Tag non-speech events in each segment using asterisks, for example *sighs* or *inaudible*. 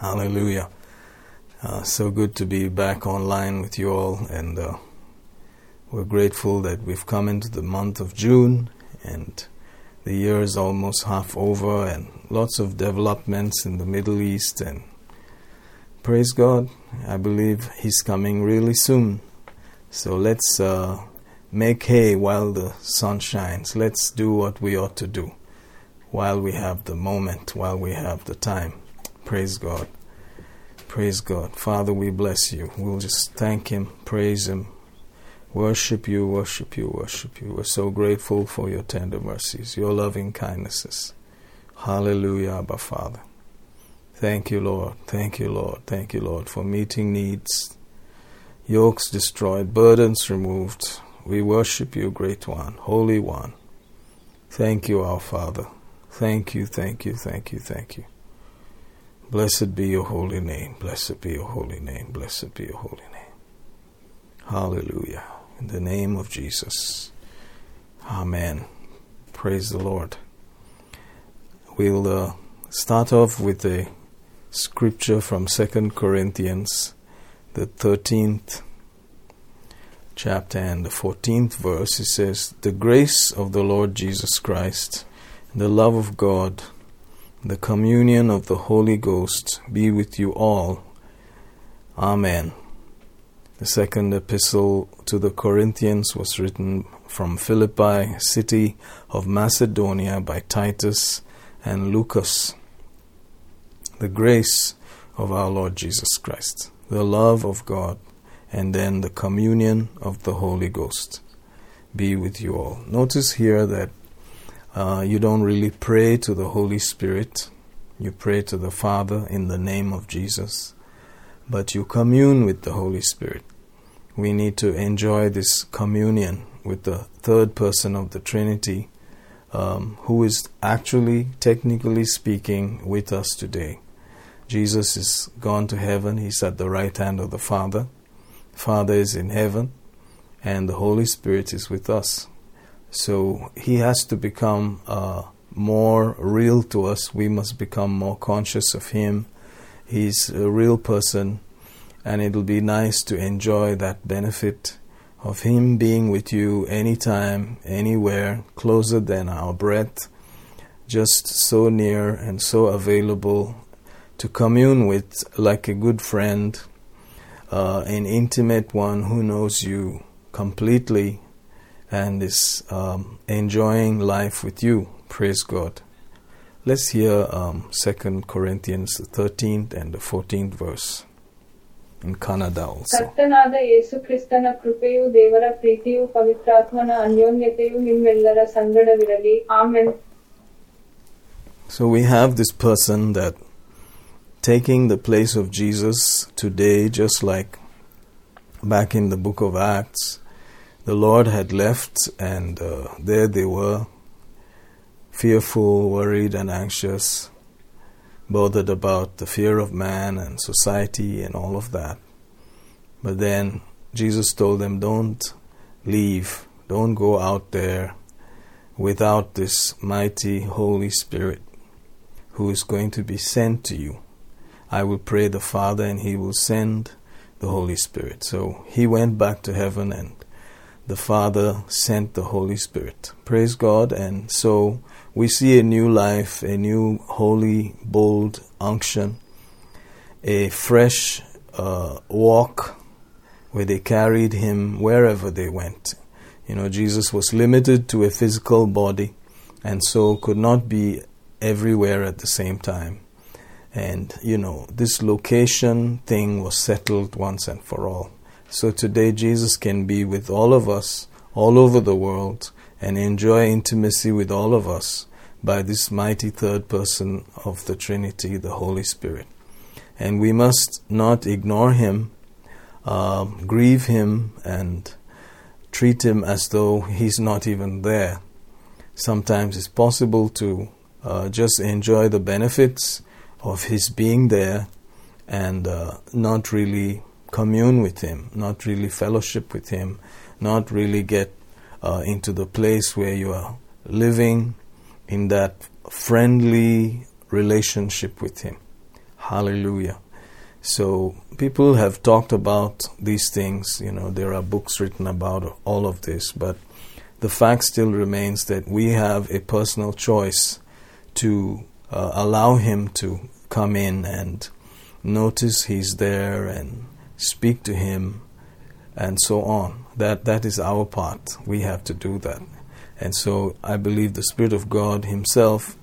Hallelujah. Uh, so good to be back online with you all, and uh, we're grateful that we've come into the month of June, and the year is almost half over, and lots of developments in the Middle East, and praise God, I believe He's coming really soon. So let's uh, make hay while the sun shines. Let's do what we ought to do while we have the moment, while we have the time. Praise God. Praise God. Father, we bless you. We'll just thank Him, praise Him, worship you, worship you, worship you. We're so grateful for your tender mercies, your loving kindnesses. Hallelujah, Abba Father. Thank you, Lord. Thank you, Lord. Thank you, Lord, for meeting needs, yokes destroyed, burdens removed. We worship you, Great One, Holy One. Thank you, our Father. Thank you, thank you, thank you, thank you. Blessed be your holy name. Blessed be your holy name. Blessed be your holy name. Hallelujah. In the name of Jesus. Amen. Praise the Lord. We'll uh, start off with a scripture from Second Corinthians, the 13th chapter and the 14th verse. It says, The grace of the Lord Jesus Christ, the love of God, the communion of the Holy Ghost be with you all. Amen. The second epistle to the Corinthians was written from Philippi, city of Macedonia, by Titus and Lucas. The grace of our Lord Jesus Christ, the love of God, and then the communion of the Holy Ghost be with you all. Notice here that uh, you don't really pray to the Holy Spirit. You pray to the Father in the name of Jesus. But you commune with the Holy Spirit. We need to enjoy this communion with the third person of the Trinity, um, who is actually, technically speaking, with us today. Jesus is gone to heaven. He's at the right hand of the Father. Father is in heaven, and the Holy Spirit is with us. So he has to become uh, more real to us. We must become more conscious of him. He's a real person, and it'll be nice to enjoy that benefit of him being with you anytime, anywhere, closer than our breath, just so near and so available to commune with like a good friend, uh, an intimate one who knows you completely and is um, enjoying life with you. Praise God. Let's hear um, 2 Corinthians 13th and the 14th verse. in Kannada also. So we have this person that taking the place of Jesus today just like back in the book of Acts the Lord had left, and uh, there they were, fearful, worried, and anxious, bothered about the fear of man and society and all of that. But then Jesus told them, Don't leave, don't go out there without this mighty Holy Spirit who is going to be sent to you. I will pray the Father, and He will send the Holy Spirit. So he went back to heaven and the Father sent the Holy Spirit. Praise God. And so we see a new life, a new holy, bold unction, a fresh uh, walk where they carried him wherever they went. You know, Jesus was limited to a physical body and so could not be everywhere at the same time. And, you know, this location thing was settled once and for all. So today, Jesus can be with all of us all over the world and enjoy intimacy with all of us by this mighty third person of the Trinity, the Holy Spirit. And we must not ignore him, uh, grieve him, and treat him as though he's not even there. Sometimes it's possible to uh, just enjoy the benefits of his being there and uh, not really commune with him, not really fellowship with him, not really get uh, into the place where you are living in that friendly relationship with him. Hallelujah. So people have talked about these things, you know, there are books written about all of this, but the fact still remains that we have a personal choice to uh, allow him to come in and notice he's there and speak to him and so on. That that is our part. We have to do that. And so I believe the Spirit of God Himself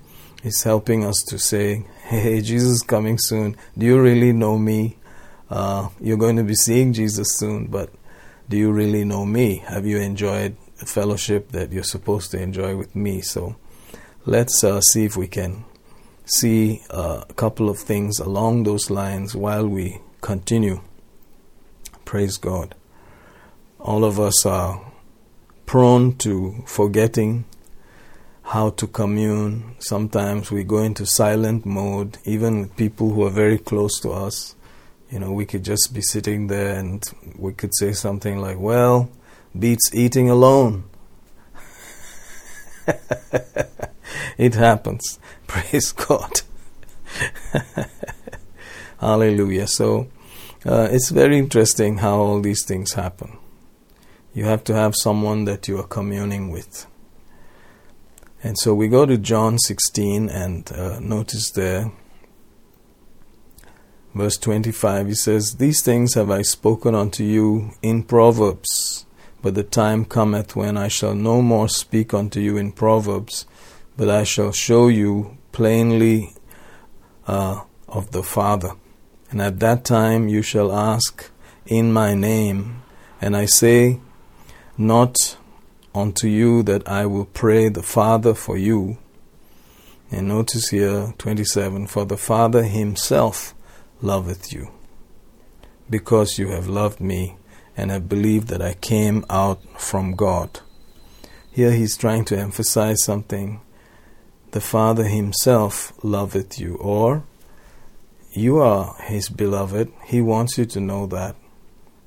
is helping us to say, Hey, Jesus is coming soon. Do you really know me? Uh, you're going to be seeing Jesus soon, but do you really know me? Have you enjoyed the fellowship that you're supposed to enjoy with me? So let's uh, see if we can see uh, a couple of things along those lines while we continue. Praise God. All of us are prone to forgetting how to commune. Sometimes we go into silent mode, even with people who are very close to us. You know, we could just be sitting there and we could say something like, Well, beats eating alone. *laughs* it happens. *laughs* Praise God. *laughs* Hallelujah. So uh, it's very interesting how all these things happen. You have to have someone that you are communing with. And so we go to John 16 and uh, notice there, verse 25, he says, These things have I spoken unto you in Proverbs, but the time cometh when I shall no more speak unto you in Proverbs, but I shall show you plainly uh, of the Father. And at that time you shall ask in my name, and I say, Not unto you that I will pray the Father for you. And notice here 27 For the Father himself loveth you, because you have loved me and have believed that I came out from God. Here he's trying to emphasize something the Father Himself loveth you, or you are His beloved. He wants you to know that.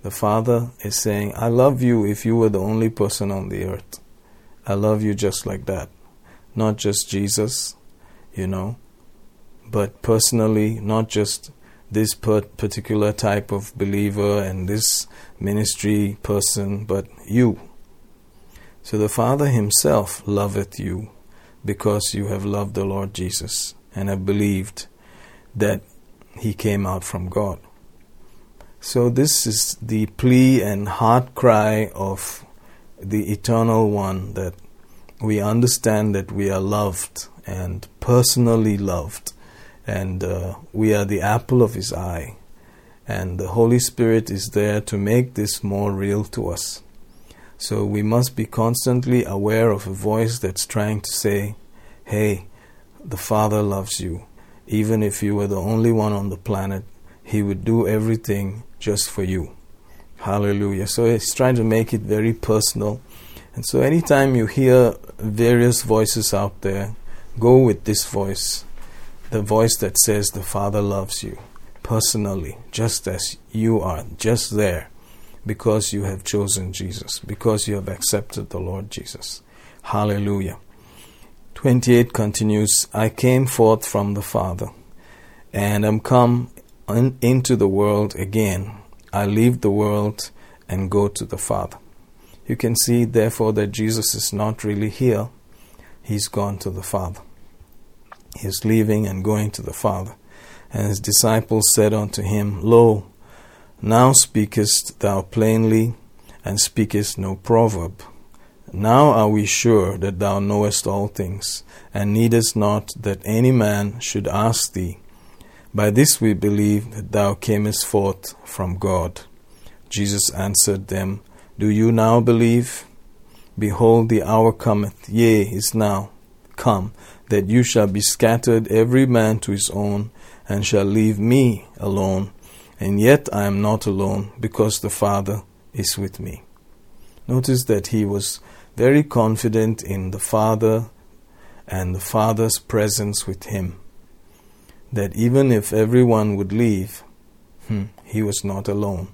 The Father is saying, I love you if you were the only person on the earth. I love you just like that. Not just Jesus, you know, but personally, not just this particular type of believer and this ministry person, but you. So the Father Himself loveth you because you have loved the Lord Jesus and have believed that he came out from God. So, this is the plea and heart cry of the Eternal One that we understand that we are loved and personally loved, and uh, we are the apple of His eye, and the Holy Spirit is there to make this more real to us. So we must be constantly aware of a voice that's trying to say, Hey, the Father loves you. Even if you were the only one on the planet, He would do everything just for you. Hallelujah. So it's trying to make it very personal. And so anytime you hear various voices out there, go with this voice the voice that says the Father loves you personally, just as you are, just there because you have chosen Jesus, because you have accepted the Lord Jesus. Hallelujah. 28 continues I came forth from the Father, and am come in, into the world again. I leave the world and go to the Father. You can see, therefore, that Jesus is not really here, he's gone to the Father. He's leaving and going to the Father. And his disciples said unto him, Lo, now speakest thou plainly, and speakest no proverb. Now are we sure that thou knowest all things, and needest not that any man should ask thee. By this we believe that thou camest forth from God. Jesus answered them, Do you now believe? Behold, the hour cometh, yea, is now come, that you shall be scattered every man to his own, and shall leave me alone and yet I am not alone because the Father is with me. Notice that he was very confident in the Father and the Father's presence with him. That even if everyone would leave, hmm, he was not alone.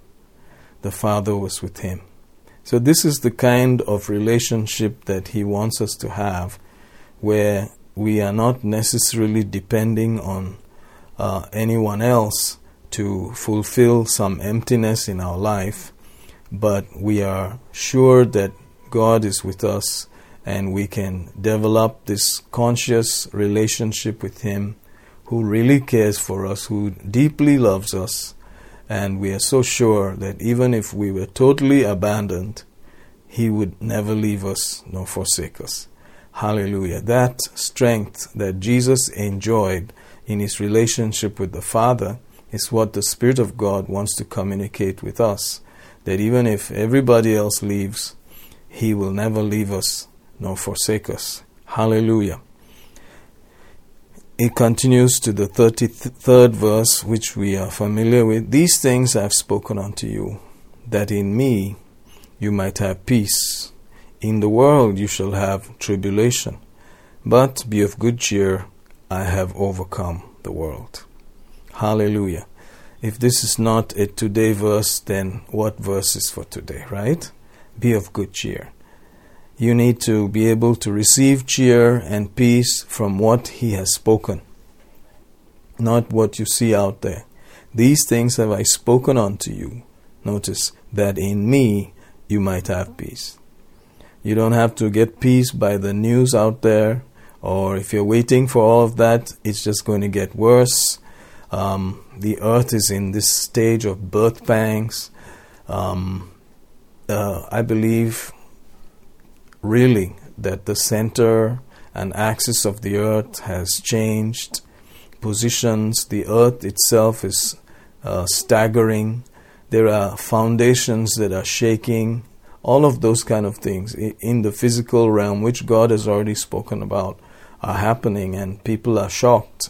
The Father was with him. So, this is the kind of relationship that he wants us to have, where we are not necessarily depending on uh, anyone else to fulfill some emptiness in our life, but we are sure that God is with us and we can develop this conscious relationship with Him who really cares for us, who deeply loves us, and we are so sure that even if we were totally abandoned, He would never leave us nor forsake us. Hallelujah. That strength that Jesus enjoyed in His relationship with the Father is what the Spirit of God wants to communicate with us. That even if everybody else leaves, He will never leave us nor forsake us. Hallelujah. It continues to the 33rd verse, which we are familiar with. These things I have spoken unto you, that in me you might have peace. In the world you shall have tribulation, but be of good cheer, I have overcome the world. Hallelujah. If this is not a today verse, then what verse is for today, right? Be of good cheer. You need to be able to receive cheer and peace from what He has spoken, not what you see out there. These things have I spoken unto you. Notice that in me you might have peace. You don't have to get peace by the news out there, or if you're waiting for all of that, it's just going to get worse. Um, the earth is in this stage of birth pangs. Um, uh, I believe really that the center and axis of the earth has changed positions. The earth itself is uh, staggering. There are foundations that are shaking. All of those kind of things in the physical realm, which God has already spoken about, are happening, and people are shocked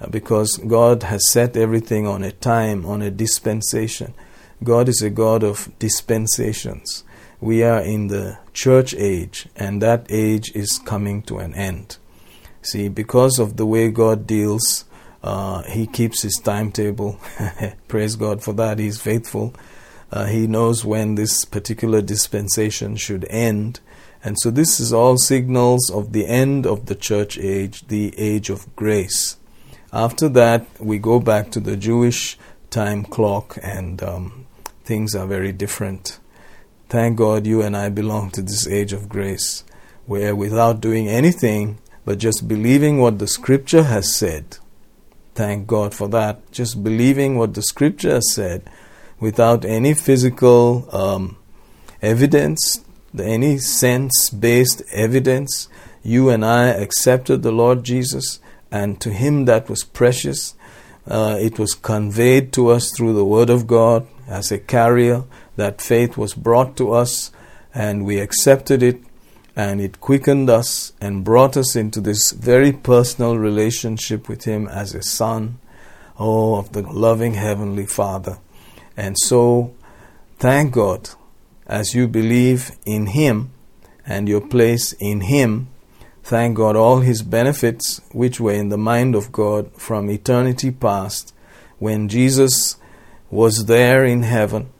uh, because God has set everything on a time, on a dispensation. God is a God of dispensations we are in the church age, and that age is coming to an end. See, because of the way God deals, uh, He keeps His timetable. *laughs* Praise God for that. He's faithful. Uh, he knows when this particular dispensation should end. And so, this is all signals of the end of the church age, the age of grace. After that, we go back to the Jewish time clock, and um, things are very different. Thank God you and I belong to this age of grace, where without doing anything but just believing what the scripture has said, thank God for that, just believing what the scripture has said without any physical um, evidence, any sense based evidence, you and I accepted the Lord Jesus, and to Him that was precious. Uh, it was conveyed to us through the Word of God as a carrier that faith was brought to us and we accepted it and it quickened us and brought us into this very personal relationship with Him as a son, oh, of the loving Heavenly Father. And so, thank God, as you believe in Him and your place in Him, thank God all His benefits which were in the mind of God from eternity past when Jesus was there in heaven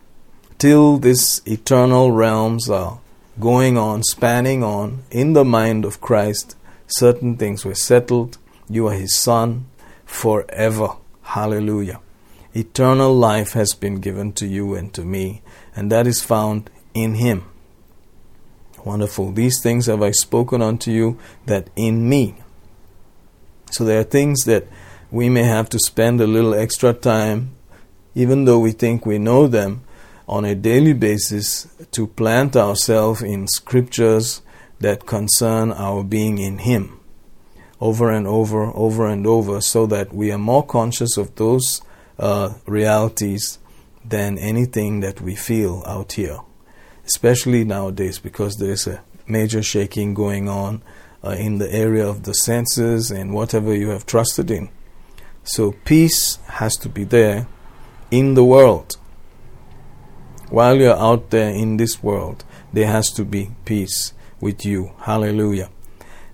till these eternal realms are going on, spanning on, in the mind of Christ, certain things were settled. You are His Son forever. Hallelujah. Eternal life has been given to you and to me, and that is found in Him. Wonderful. These things have I spoken unto you, that in me. So there are things that we may have to spend a little extra time, even though we think we know them, on a daily basis to plant ourselves in scriptures that concern our being in Him over and over, over and over, so that we are more conscious of those uh, realities than anything that we feel out here, especially nowadays because there's a major shaking going on uh, in the area of the senses and whatever you have trusted in. So, peace has to be there in the world while you're out there in this world, there has to be peace with you. Hallelujah.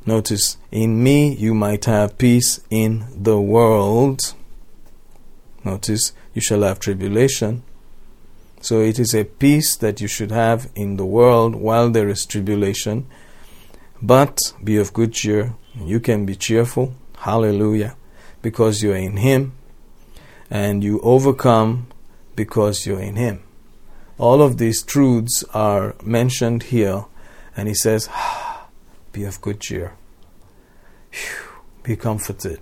Notice, in me you might have peace in the world. Notice, you shall have tribulation. So it is a peace that you should have in the world while there is tribulation. But be of good cheer. You can be cheerful. Hallelujah. Because you are in Him and you overcome because you're in Him. All of these truths are mentioned here, and He says, ah, Be of good cheer, Phew, be comforted,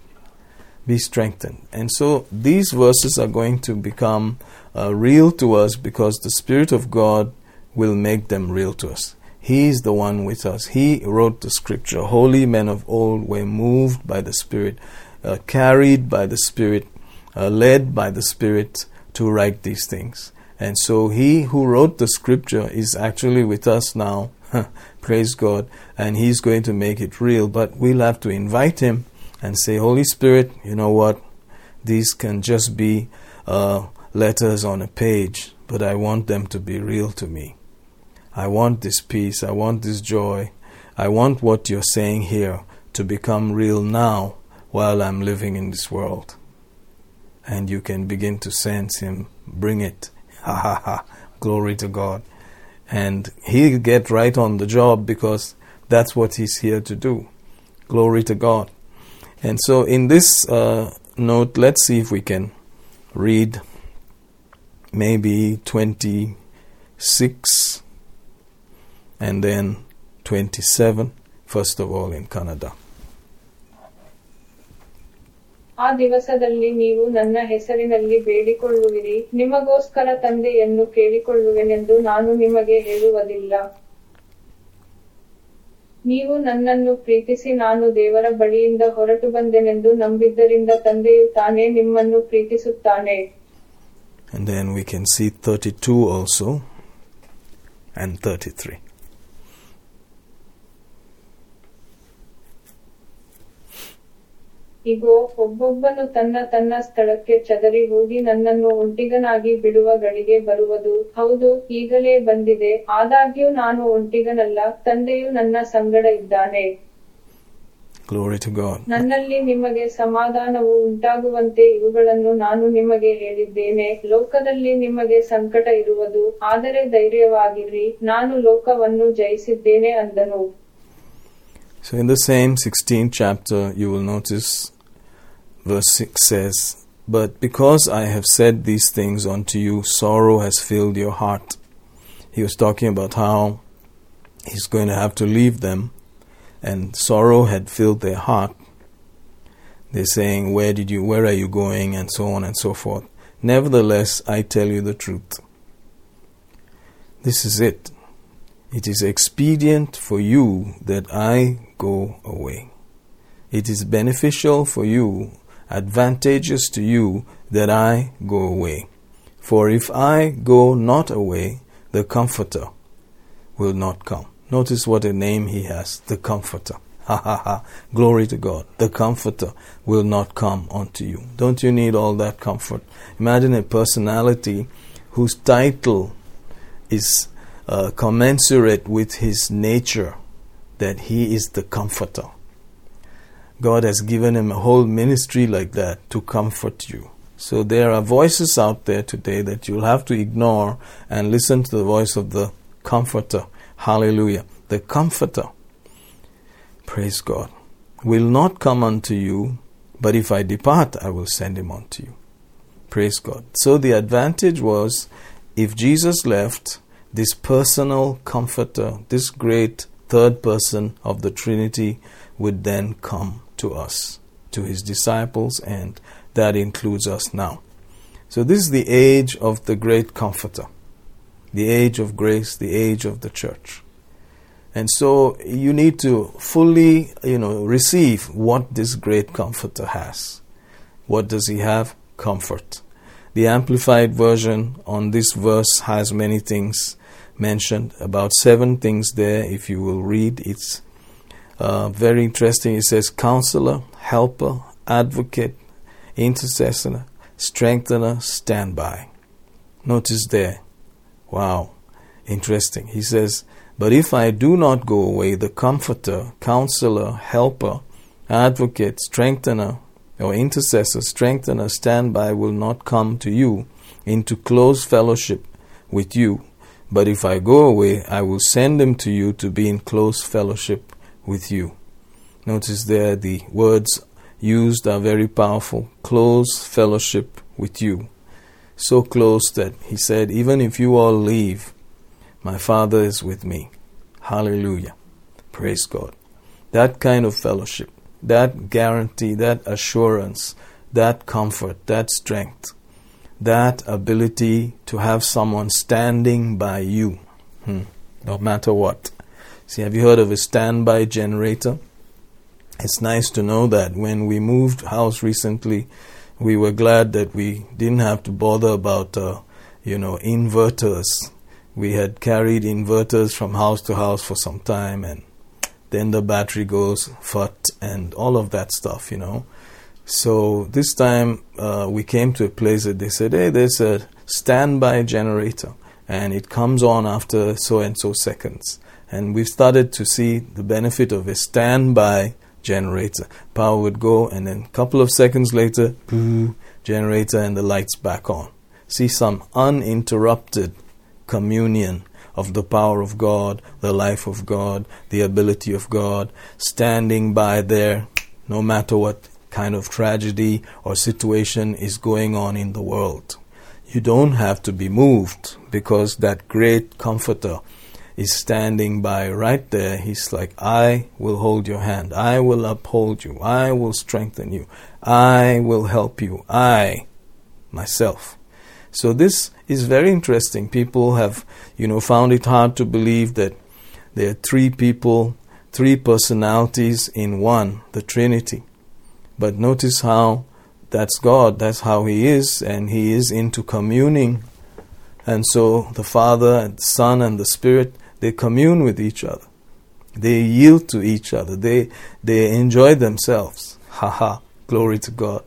be strengthened. And so these verses are going to become uh, real to us because the Spirit of God will make them real to us. He is the one with us. He wrote the scripture. Holy men of old were moved by the Spirit, uh, carried by the Spirit, uh, led by the Spirit to write these things. And so he who wrote the scripture is actually with us now. *laughs* Praise God. And he's going to make it real. But we'll have to invite him and say, Holy Spirit, you know what? These can just be uh, letters on a page, but I want them to be real to me. I want this peace. I want this joy. I want what you're saying here to become real now while I'm living in this world. And you can begin to sense Him bring it. Ha ha ha. Glory to God. And He'll get right on the job because that's what He's here to do. Glory to God. And so, in this uh, note, let's see if we can read maybe 26 and then 27, first of all in Kannada. ಆ ದಿವಸದಲ್ಲಿ ನೀವು ನನ್ನ ಹೆಸರಿನಲ್ಲಿ ಬೇಡಿಕೊಳ್ಳುವಿರಿ. ನಿಮಗೋಸ್ಕರ ತಂದೆಯನ್ನು ಕೇಳಿಕೊಳ್ಳುವೆನೆಂದು ನಾನು ನಿಮಗೆ ಹೇಳುವುದಿಲ್ಲ. ನೀವು ನನ್ನನ್ನು ಪ್ರೀತಿಸಿ ನಾನು ದೇವರ ಬಳಿಯಿಂದ ಹೊರಟು ಬಂದೆನೆಂದು ನಂಬಿದ್ದರಿಂದ ತಂದೆಯು ತಾನೇ ನಿಮ್ಮನ್ನು ಪ್ರೀತಿಸುತ್ತಾನೆ. And then we can see 32 also, and 33. ಇಗೋ ಒಬ್ಬೊಬ್ಬನು ತನ್ನ ತನ್ನ ಸ್ಥಳಕ್ಕೆ ಚದರಿ ಹೋಗಿ ನನ್ನನ್ನು ಒಂಟಿಗನಾಗಿ ಬಿಡುವ ಗಳಿಗೆ ಬರುವುದು. ಹೌದು ಈಗಲೇ ಬಂದಿದೆ. ಆದಾಗ್ಯೂ ನಾನು ಒಂಟಿಗನಲ್ಲ ತಂದೆಯು ನನ್ನ ಸಂಗಡ ಇದ್ದಾನೆ. ನನ್ನಲ್ಲಿ ನಿಮಗೆ ಸಮಾಧಾನವು ಉಂಟಾಗುವಂತೆ ಇವುಗಳನ್ನು ನಾನು ನಿಮಗೆ ಹೇಳಿದ್ದೇನೆ. ಲೋಕದಲ್ಲಿ ನಿಮಗೆ ಸಂಕಟ ಇರುವುದು. ಆದರೆ ಧೈರ್ಯವಾಗಿರಿ ನಾನು ಲೋಕವನ್ನು ಜಯಿಸಿದ್ದೇನೆ ಅಂದನು. So, in the same 16th chapter, you will notice verse 6 says, But because I have said these things unto you, sorrow has filled your heart. He was talking about how he's going to have to leave them, and sorrow had filled their heart. They're saying, Where did you, where are you going? and so on and so forth. Nevertheless, I tell you the truth. This is it. It is expedient for you that I go away. It is beneficial for you, advantageous to you that I go away. For if I go not away, the Comforter will not come. Notice what a name he has, the Comforter. *laughs* Ha ha ha. Glory to God. The Comforter will not come unto you. Don't you need all that comfort? Imagine a personality whose title is uh, commensurate with his nature, that he is the comforter. God has given him a whole ministry like that to comfort you. So there are voices out there today that you'll have to ignore and listen to the voice of the comforter. Hallelujah. The comforter, praise God, will not come unto you, but if I depart, I will send him unto you. Praise God. So the advantage was if Jesus left, this personal comforter, this great third person of the Trinity, would then come to us, to his disciples, and that includes us now. So, this is the age of the great comforter, the age of grace, the age of the church. And so, you need to fully, you know, receive what this great comforter has. What does he have? Comfort. The Amplified Version on this verse has many things mentioned, about seven things there. If you will read, it's uh, very interesting. It says counselor, helper, advocate, intercessor, strengthener, standby. Notice there. Wow, interesting. He says, But if I do not go away, the comforter, counselor, helper, advocate, strengthener, or intercessor, strengthener, standby will not come to you into close fellowship with you. But if I go away, I will send him to you to be in close fellowship with you. Notice there the words used are very powerful. Close fellowship with you. So close that he said, Even if you all leave, my Father is with me. Hallelujah. Praise God. That kind of fellowship, that guarantee, that assurance, that comfort, that strength, that ability to have someone standing by you, hmm, no matter what. See, have you heard of a standby generator? It's nice to know that when we moved house recently, we were glad that we didn't have to bother about, uh, you know, inverters. We had carried inverters from house to house for some time, and then the battery goes fut and all of that stuff, you know. So this time uh, we came to a place that they said, hey, there's a standby generator, and it comes on after so and so seconds. And we've started to see the benefit of a standby generator. Power would go, and then a couple of seconds later, boo, generator, and the lights back on. See some uninterrupted communion of the power of God, the life of God, the ability of God, standing by there, no matter what kind of tragedy or situation is going on in the world. You don't have to be moved because that great comforter is standing by right there. He's like, I will hold your hand. I will uphold you. I will strengthen you. I will help you. I, myself. So this is very interesting. People have, you know, found it hard to believe that there are three people, three personalities in one, the Trinity. But notice how that's God, that's how He is, and He is into communing. And so the Father and the Son and the Spirit they commune with each other. They yield to each other. They, they enjoy themselves. Haha, glory to God.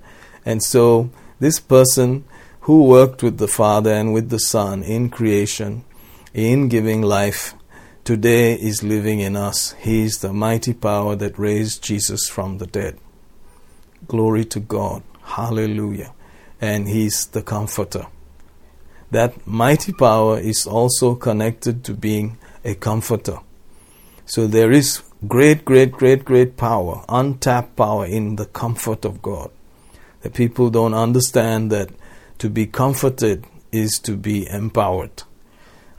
And so, this person who worked with the Father and with the Son in creation, in giving life, today is living in us. He is the mighty power that raised Jesus from the dead. Glory to God. Hallelujah. And He's the Comforter. That mighty power is also connected to being a comforter. So there is great, great, great, great power, untapped power in the comfort of God. The people don't understand that to be comforted is to be empowered.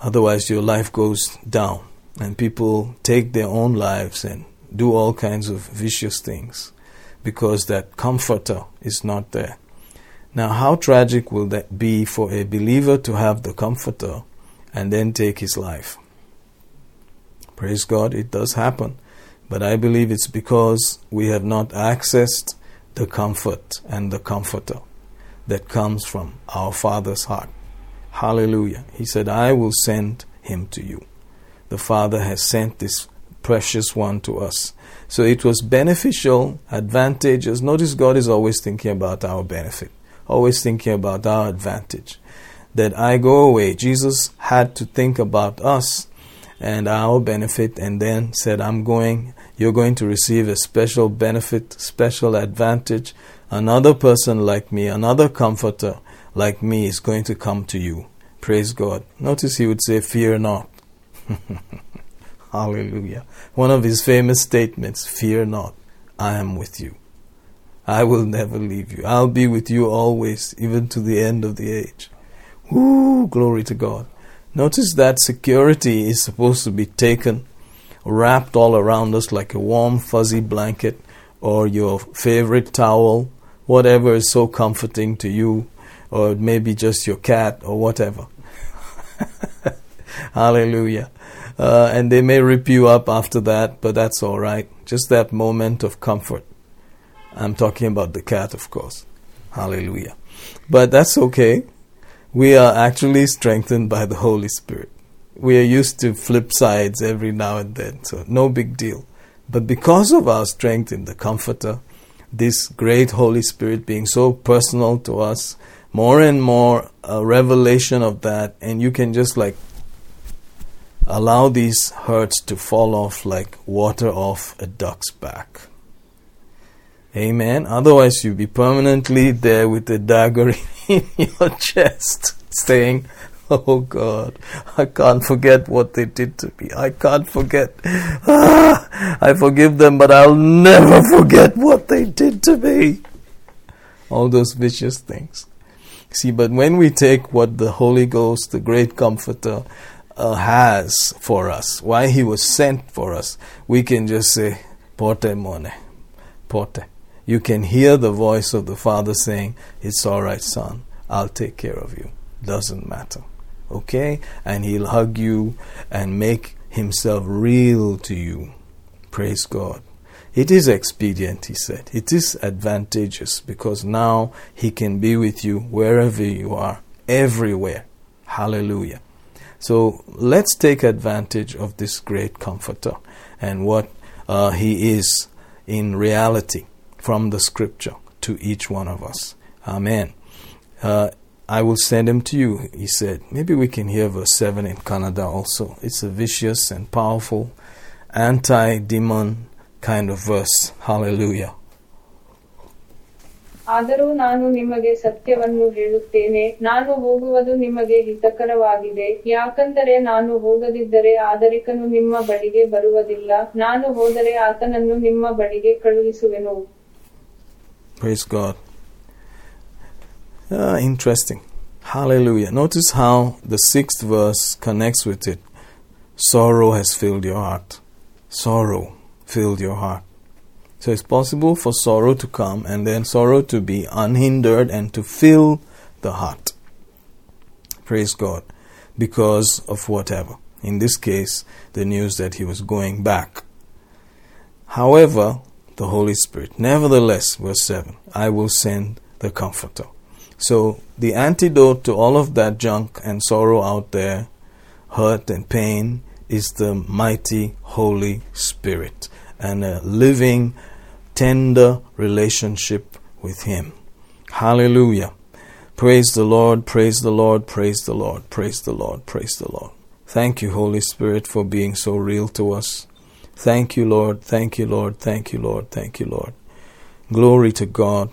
Otherwise, your life goes down, and people take their own lives and do all kinds of vicious things because that comforter is not there. Now, how tragic will that be for a believer to have the comforter and then take his life? Praise God, it does happen. But I believe it's because we have not accessed the comfort and the comforter that comes from our Father's heart. Hallelujah. He said, I will send him to you. The Father has sent this precious one to us. So it was beneficial, advantageous. Notice God is always thinking about our benefit, always thinking about our advantage. That I go away. Jesus had to think about us and our benefit, and then said, I'm going, you're going to receive a special benefit, special advantage. Another person like me, another comforter like me is going to come to you. Praise God. Notice he would say, Fear not. *laughs* Hallelujah. One of his famous statements Fear not, I am with you. I will never leave you. I'll be with you always, even to the end of the age. Woo, glory to God. Notice that security is supposed to be taken, wrapped all around us like a warm, fuzzy blanket or your favorite towel, whatever is so comforting to you, or maybe just your cat or whatever. *laughs* Hallelujah. Uh, and they may rip you up after that, but that's all right. Just that moment of comfort. I'm talking about the cat, of course. Hallelujah. But that's okay we are actually strengthened by the Holy Spirit. We are used to flip sides every now and then, so no big deal. But because of our strength in the Comforter, this great Holy Spirit being so personal to us, more and more a revelation of that, and you can just like allow these hurts to fall off like water off a duck's back. Amen. Otherwise, you'll be permanently there with a dagger *laughs* in your chest, saying, Oh God, I can't forget what they did to me. I can't forget. Ah, I forgive them, but I'll never forget what they did to me. All those vicious things. See, but when we take what the Holy Ghost, the great comforter, uh, has for us, why he was sent for us, we can just say, Porte mone, porte. You can hear the voice of the Father saying, It's all right, son, I'll take care of you. Doesn't matter. Okay? And he'll hug you and make himself real to you. Praise God. It is expedient, he said. It is advantageous because now he can be with you wherever you are, everywhere. Hallelujah. So let's take advantage of this great comforter and what uh, he is in reality from the scripture to each one of us. Amen. Uh, I will send him to you, he said. Maybe we can hear verse 7 in Kannada also. It's a vicious and powerful anti demon kind of verse. Hallelujah. ಆದರೂ ನಾನು ನಿಮಗೆ ಸತ್ಯವನ್ನು ಹೇಳುತ್ತೇನೆ ನಾನು ಹೋಗುವುದು ನಿಮಗೆ ಹಿತಕರವಾಗಿದೆ ಯಾಕಂದರೆ ನಾನು ಹೋಗದಿದ್ದರೆ ಆದರಿಕನು ನಿಮ್ಮ ಬಳಿಗೆ ಬರುವುದಿಲ್ಲ ನಾನು ಹೋದರೆ ಆತನನ್ನು ನಿಮ್ಮ ಬಳಿಗೆ ಕಳುಹಿಸುವೆನು Praise God. Ah, interesting. Hallelujah. Notice how the sixth verse connects with it. Sorrow has filled your heart. Sorrow filled your heart. So it's possible for sorrow to come and then sorrow to be unhindered and to fill the heart. Praise God. Because of whatever. In this case, the news that he was going back. However, the Holy Spirit. Nevertheless, verse 7, I will send the Comforter. So, the antidote to all of that junk and sorrow out there, hurt and pain, is the mighty Holy Spirit and a living, tender relationship with Him. Hallelujah. Praise the Lord, praise the Lord, praise the Lord, praise the Lord, praise the Lord. Thank you, Holy Spirit, for being so real to us. Thank you, Lord. Thank you, Lord. Thank you, Lord. Thank you, Lord. Glory to God.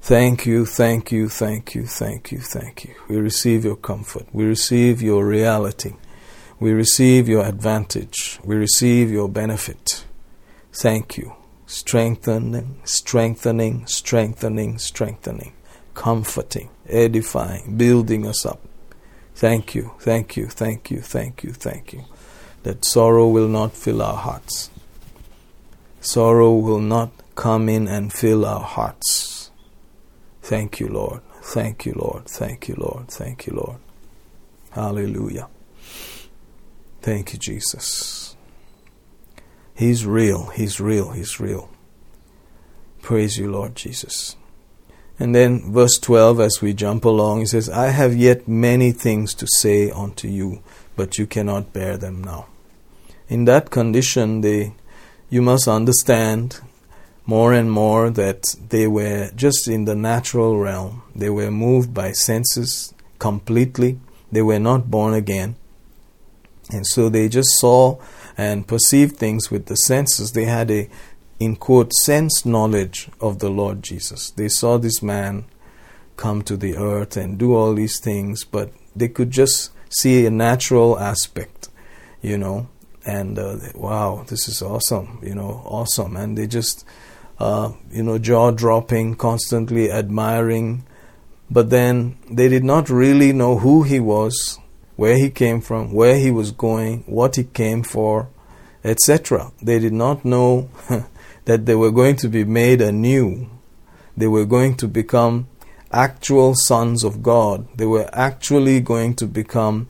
Thank you, thank you, thank you, thank you, thank you. We receive your comfort. We receive your reality. We receive your advantage. We receive your benefit. Thank you. Strengthening, strengthening, strengthening, strengthening, comforting, edifying, building us up. Thank you, thank you, thank you, thank you, thank you that sorrow will not fill our hearts. Sorrow will not come in and fill our hearts. Thank you, Lord. Thank you, Lord. Thank you, Lord. Thank you, Lord. Hallelujah. Thank you, Jesus. He's real. He's real. He's real. Praise you, Lord Jesus. And then, verse 12, as we jump along, he says, I have yet many things to say unto you, but you cannot bear them now. In that condition, they, you must understand more and more that they were just in the natural realm. They were moved by senses completely. They were not born again. And so they just saw and perceived things with the senses. They had a, in quote, sense knowledge of the Lord Jesus. They saw this man come to the earth and do all these things, but they could just see a natural aspect, you know, and uh, wow, this is awesome, you know, awesome. And they just, uh, you know, jaw dropping, constantly admiring. But then they did not really know who he was, where he came from, where he was going, what he came for, etc. They did not know *laughs* that they were going to be made anew. They were going to become actual sons of God. They were actually going to become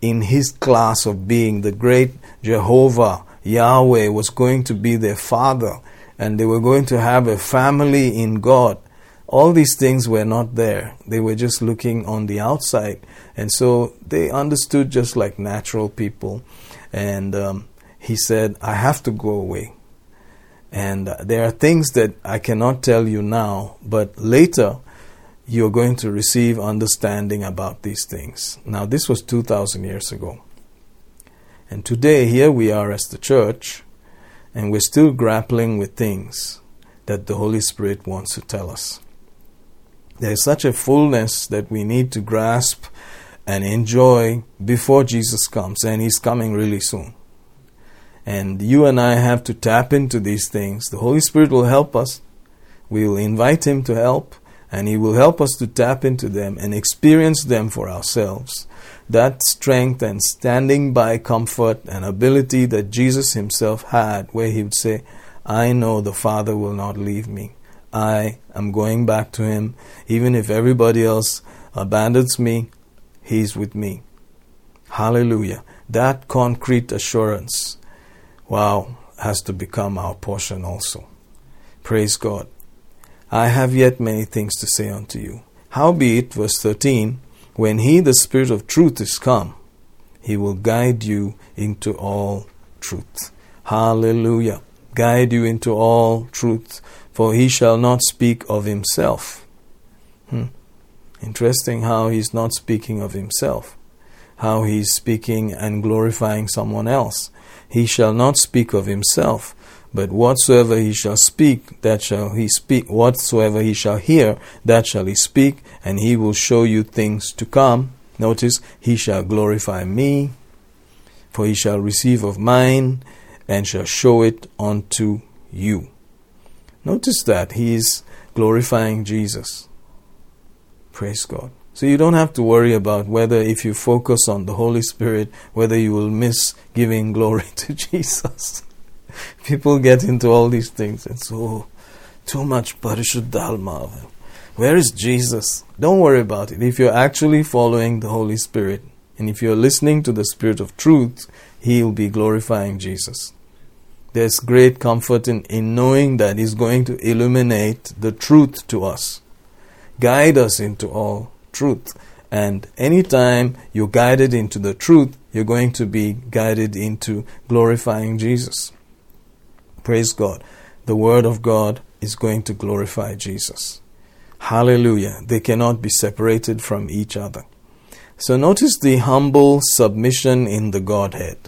in his class of being. The great Jehovah, Yahweh, was going to be their father, and they were going to have a family in God. All these things were not there. They were just looking on the outside. And so they understood just like natural people. And um, he said, I have to go away. And uh, there are things that I cannot tell you now, but later you're going to receive understanding about these things. Now, this was 2,000 years ago. And today, here we are as the church, and we're still grappling with things that the Holy Spirit wants to tell us. There is such a fullness that we need to grasp and enjoy before Jesus comes, and He's coming really soon. And you and I have to tap into these things. The Holy Spirit will help us. We will invite Him to help, and He will help us to tap into them and experience them for ourselves. That strength and standing by comfort and ability that Jesus Himself had, where He would say, I know the Father will not leave me. I am going back to Him. Even if everybody else abandons me, He's with me. Hallelujah. That concrete assurance, wow, has to become our portion also. Praise God. I have yet many things to say unto you. Howbeit, verse 13, when he, the Spirit of truth, is come, he will guide you into all truth. Hallelujah. Guide you into all truth, for he shall not speak of himself. Hmm. Interesting how he's not speaking of himself, how he's speaking and glorifying someone else. He shall not speak of himself, but whatsoever he shall speak, that shall he speak. Whatsoever he shall hear, that shall he speak, and he will show you things to come. Notice, he shall glorify me, for he shall receive of mine, and shall show it unto you. Notice that he is glorifying Jesus. Praise God. So you don't have to worry about whether, if you focus on the Holy Spirit, whether you will miss giving glory *laughs* to Jesus *laughs* people get into all these things and so oh, too much parishuddhalma. Where is Jesus? Don't worry about it. If you're actually following the Holy Spirit and if you're listening to the Spirit of truth, He'll be glorifying Jesus. There's great comfort in, in knowing that He's going to illuminate the truth to us, guide us into all truth. And anytime you're guided into the truth, you're going to be guided into glorifying Jesus. Praise God. The Word of God is going to glorify Jesus. Hallelujah. They cannot be separated from each other. So notice the humble submission in the Godhead.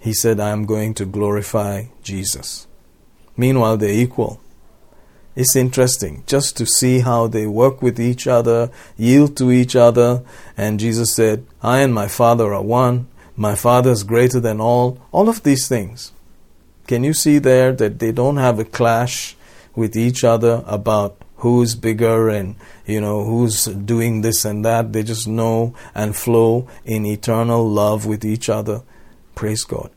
He said, I am going to glorify Jesus. Meanwhile, they're equal. It's interesting just to see how they work with each other, yield to each other. And Jesus said, I and my Father are one. My Father is greater than all. All of these things. Can you see there that they don't have a clash with each other about who's bigger and you know who's doing this and that? They just know and flow in eternal love with each other. Praise God.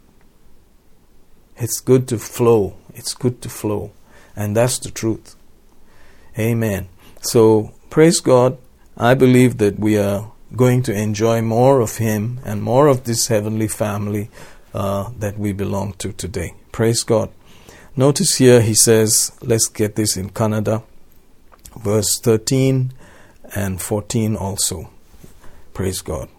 It's good to flow. It's good to flow. And that's the truth. Amen. So, praise God. I believe that we are going to enjoy more of Him and more of this heavenly family uh, that we belong to today. Praise God. Notice here he says, let's get this in Kannada, verse 13 and 14 also. Praise God.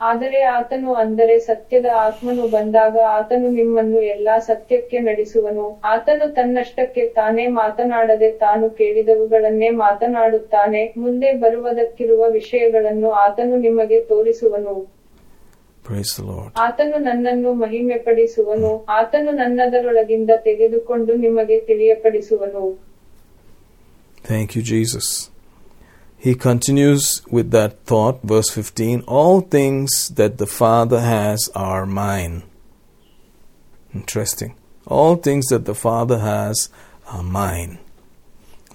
ಆದರೆ ಆತನು ಅಂದರೆ ಸತ್ಯದ ಆತ್ಮನು ಬಂದಾಗ ಆತನು ನಿಮ್ಮನ್ನು ಎಲ್ಲಾ ಸತ್ಯಕ್ಕೆ ನಡೆಸುವನು ಆತನು ತನ್ನಷ್ಟಕ್ಕೆ ತಾನೇ ಮಾತನಾಡದೆ ತಾನು ಕೇಳಿದವುಗಳನ್ನೇ ಮಾತನಾಡುತ್ತಾನೆ ಮುಂದೆ ಬರುವುದಕ್ಕಿರುವ ವಿಷಯಗಳನ್ನು ಆತನು ನಿಮಗೆ ತೋರಿಸುವನು Praise the Lord. ಆತನು ನನ್ನನ್ನು ಮಹಿಮೆಪಡಿಸುವನು ಆತನು ನನ್ನದರೊಳಗಿಂದ ತೆಗೆದುಕೊಂಡು ನಿಮಗೆ ತಿಳಿಯಪಡಿಸುವನು Thank you, Jesus. He continues with that thought, verse 15 All things that the Father has are mine. Interesting. All things that the Father has are mine.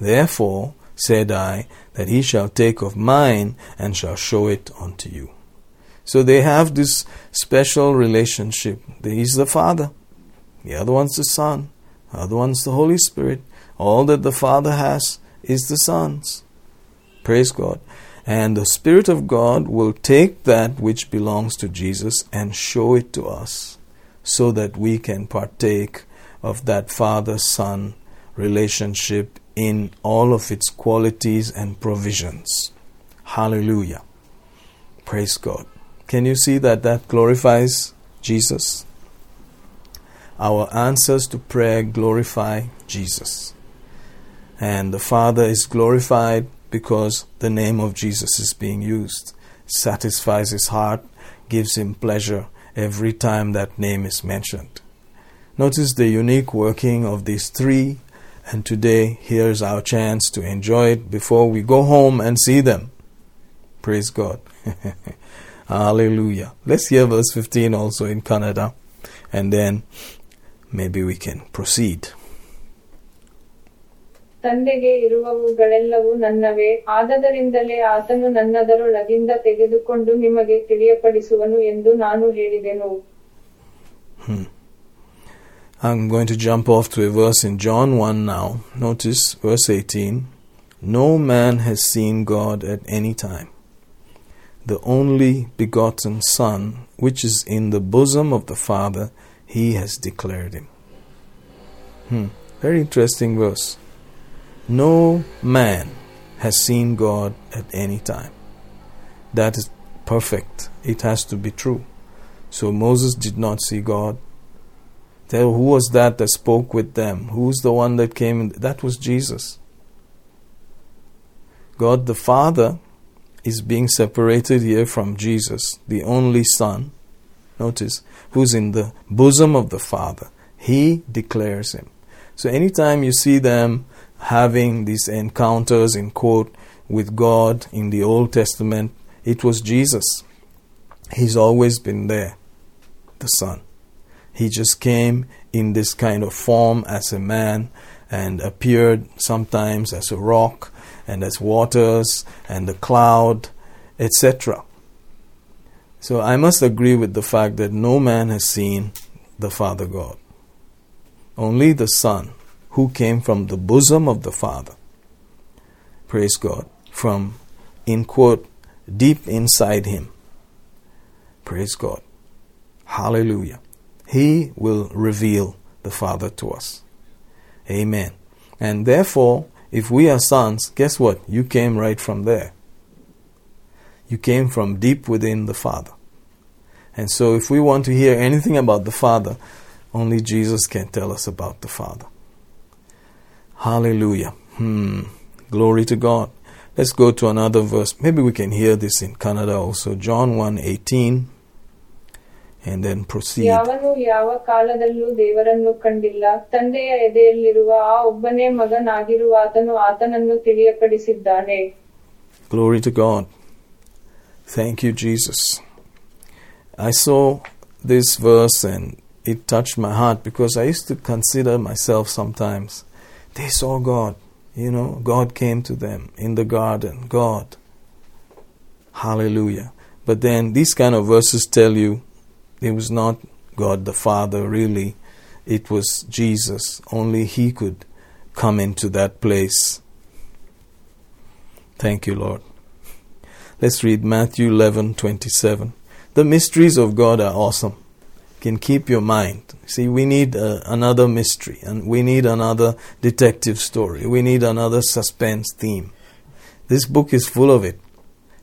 Therefore, said I, that he shall take of mine and shall show it unto you. So they have this special relationship. He's the Father, the other one's the Son, the other one's the Holy Spirit. All that the Father has is the Son's. Praise God. And the Spirit of God will take that which belongs to Jesus and show it to us so that we can partake of that Father Son relationship in all of its qualities and provisions. Hallelujah. Praise God. Can you see that that glorifies Jesus? Our answers to prayer glorify Jesus. And the Father is glorified because the name of Jesus is being used. Satisfies his heart, gives him pleasure every time that name is mentioned. Notice the unique working of these three, and today here's our chance to enjoy it before we go home and see them. Praise God. *laughs* Hallelujah. Let's hear verse 15 also in Kannada, and then maybe we can proceed. ತಂದೆಗೆ ಇರುವವುಗಳೆಲ್ಲವೂ ನನ್ನವೇ ಆದದರಿಂದಲೇ ಆತನು ನನ್ನದರೊಳಗಿಂದ ತೆಗೆದುಕೊಂಡು ನಿಮಗೆ ತಿಳಿಯಪಡಿಸುವನು ಎಂದು ನಾನು ಹೇಳಿದೆನು hmm. I'm going to jump off to a verse in John 1 now. Notice verse 18. No man has seen God at any time. The only begotten Son, which is in the bosom of the Father, he has declared him. Hmm. Very interesting verse. No man has seen God at any time. That is perfect. It has to be true. So Moses did not see God. Tell who was that that spoke with them? Who's the one that came? That was Jesus. God the Father is being separated here from Jesus, the only Son. Notice, who's in the bosom of the Father. He declares him. So anytime you see them having these encounters in quote with God in the Old Testament, it was Jesus. He's always been there, the Son. He just came in this kind of form as a man and appeared sometimes as a rock and as waters and the cloud, etc. So I must agree with the fact that no man has seen the Father God. Only the Son, who came from the bosom of the Father, praise God, from, in quote, deep inside him. Praise God. Hallelujah. He will reveal the Father to us. Amen. And therefore, if we are sons, guess what? You came right from there. You came from deep within the Father. And so, if we want to hear anything about the Father, only Jesus can tell us about the Father. Hallelujah. Hmm. Glory to God. Let's go to another verse. Maybe we can hear this in Kannada also. John 1 18 and then proceed. ಯಾವನು ಯಾವ ಕಾಲದಲ್ಲೂ ದೇವರನ್ನು ಕಂಡಿಲ್ಲ ತಂದೆಯ ಎದೆಯಲ್ಲಿರುವ ಆ ಒಬ್ಬನೇ ಮಗನಾಗಿರುವಾತನು ಆತನನ್ನು ತಿಳಿಯಪಡಿಸಿದ್ದಾನೆ Glory to God. Thank you, Jesus. I saw this verse and it touched my heart because I used to consider myself sometimes. They saw God. You know, God came to them in the garden. God. Hallelujah. But then these kind of verses tell you it was not God the Father, really. It was Jesus. Only He could come into that place. Thank you, Lord. Let's read Matthew 11:27. The mysteries of God are awesome. Can keep your mind. See, we need uh, another mystery, and we need another detective story. We need another suspense theme. This book is full of it.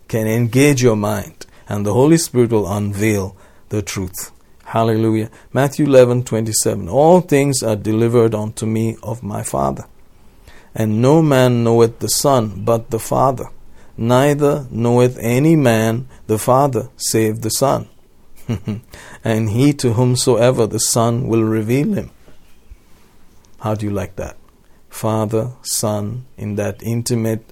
Can engage your mind, and the Holy Spirit will unveil the truth. Hallelujah. Matthew 11:27. All things are delivered unto me of my Father. And no man knoweth the Son but the Father. Neither knoweth any man the Father save the Son. *laughs* and he to whomsoever the Son will reveal him. How do you like that? Father, Son, in that intimate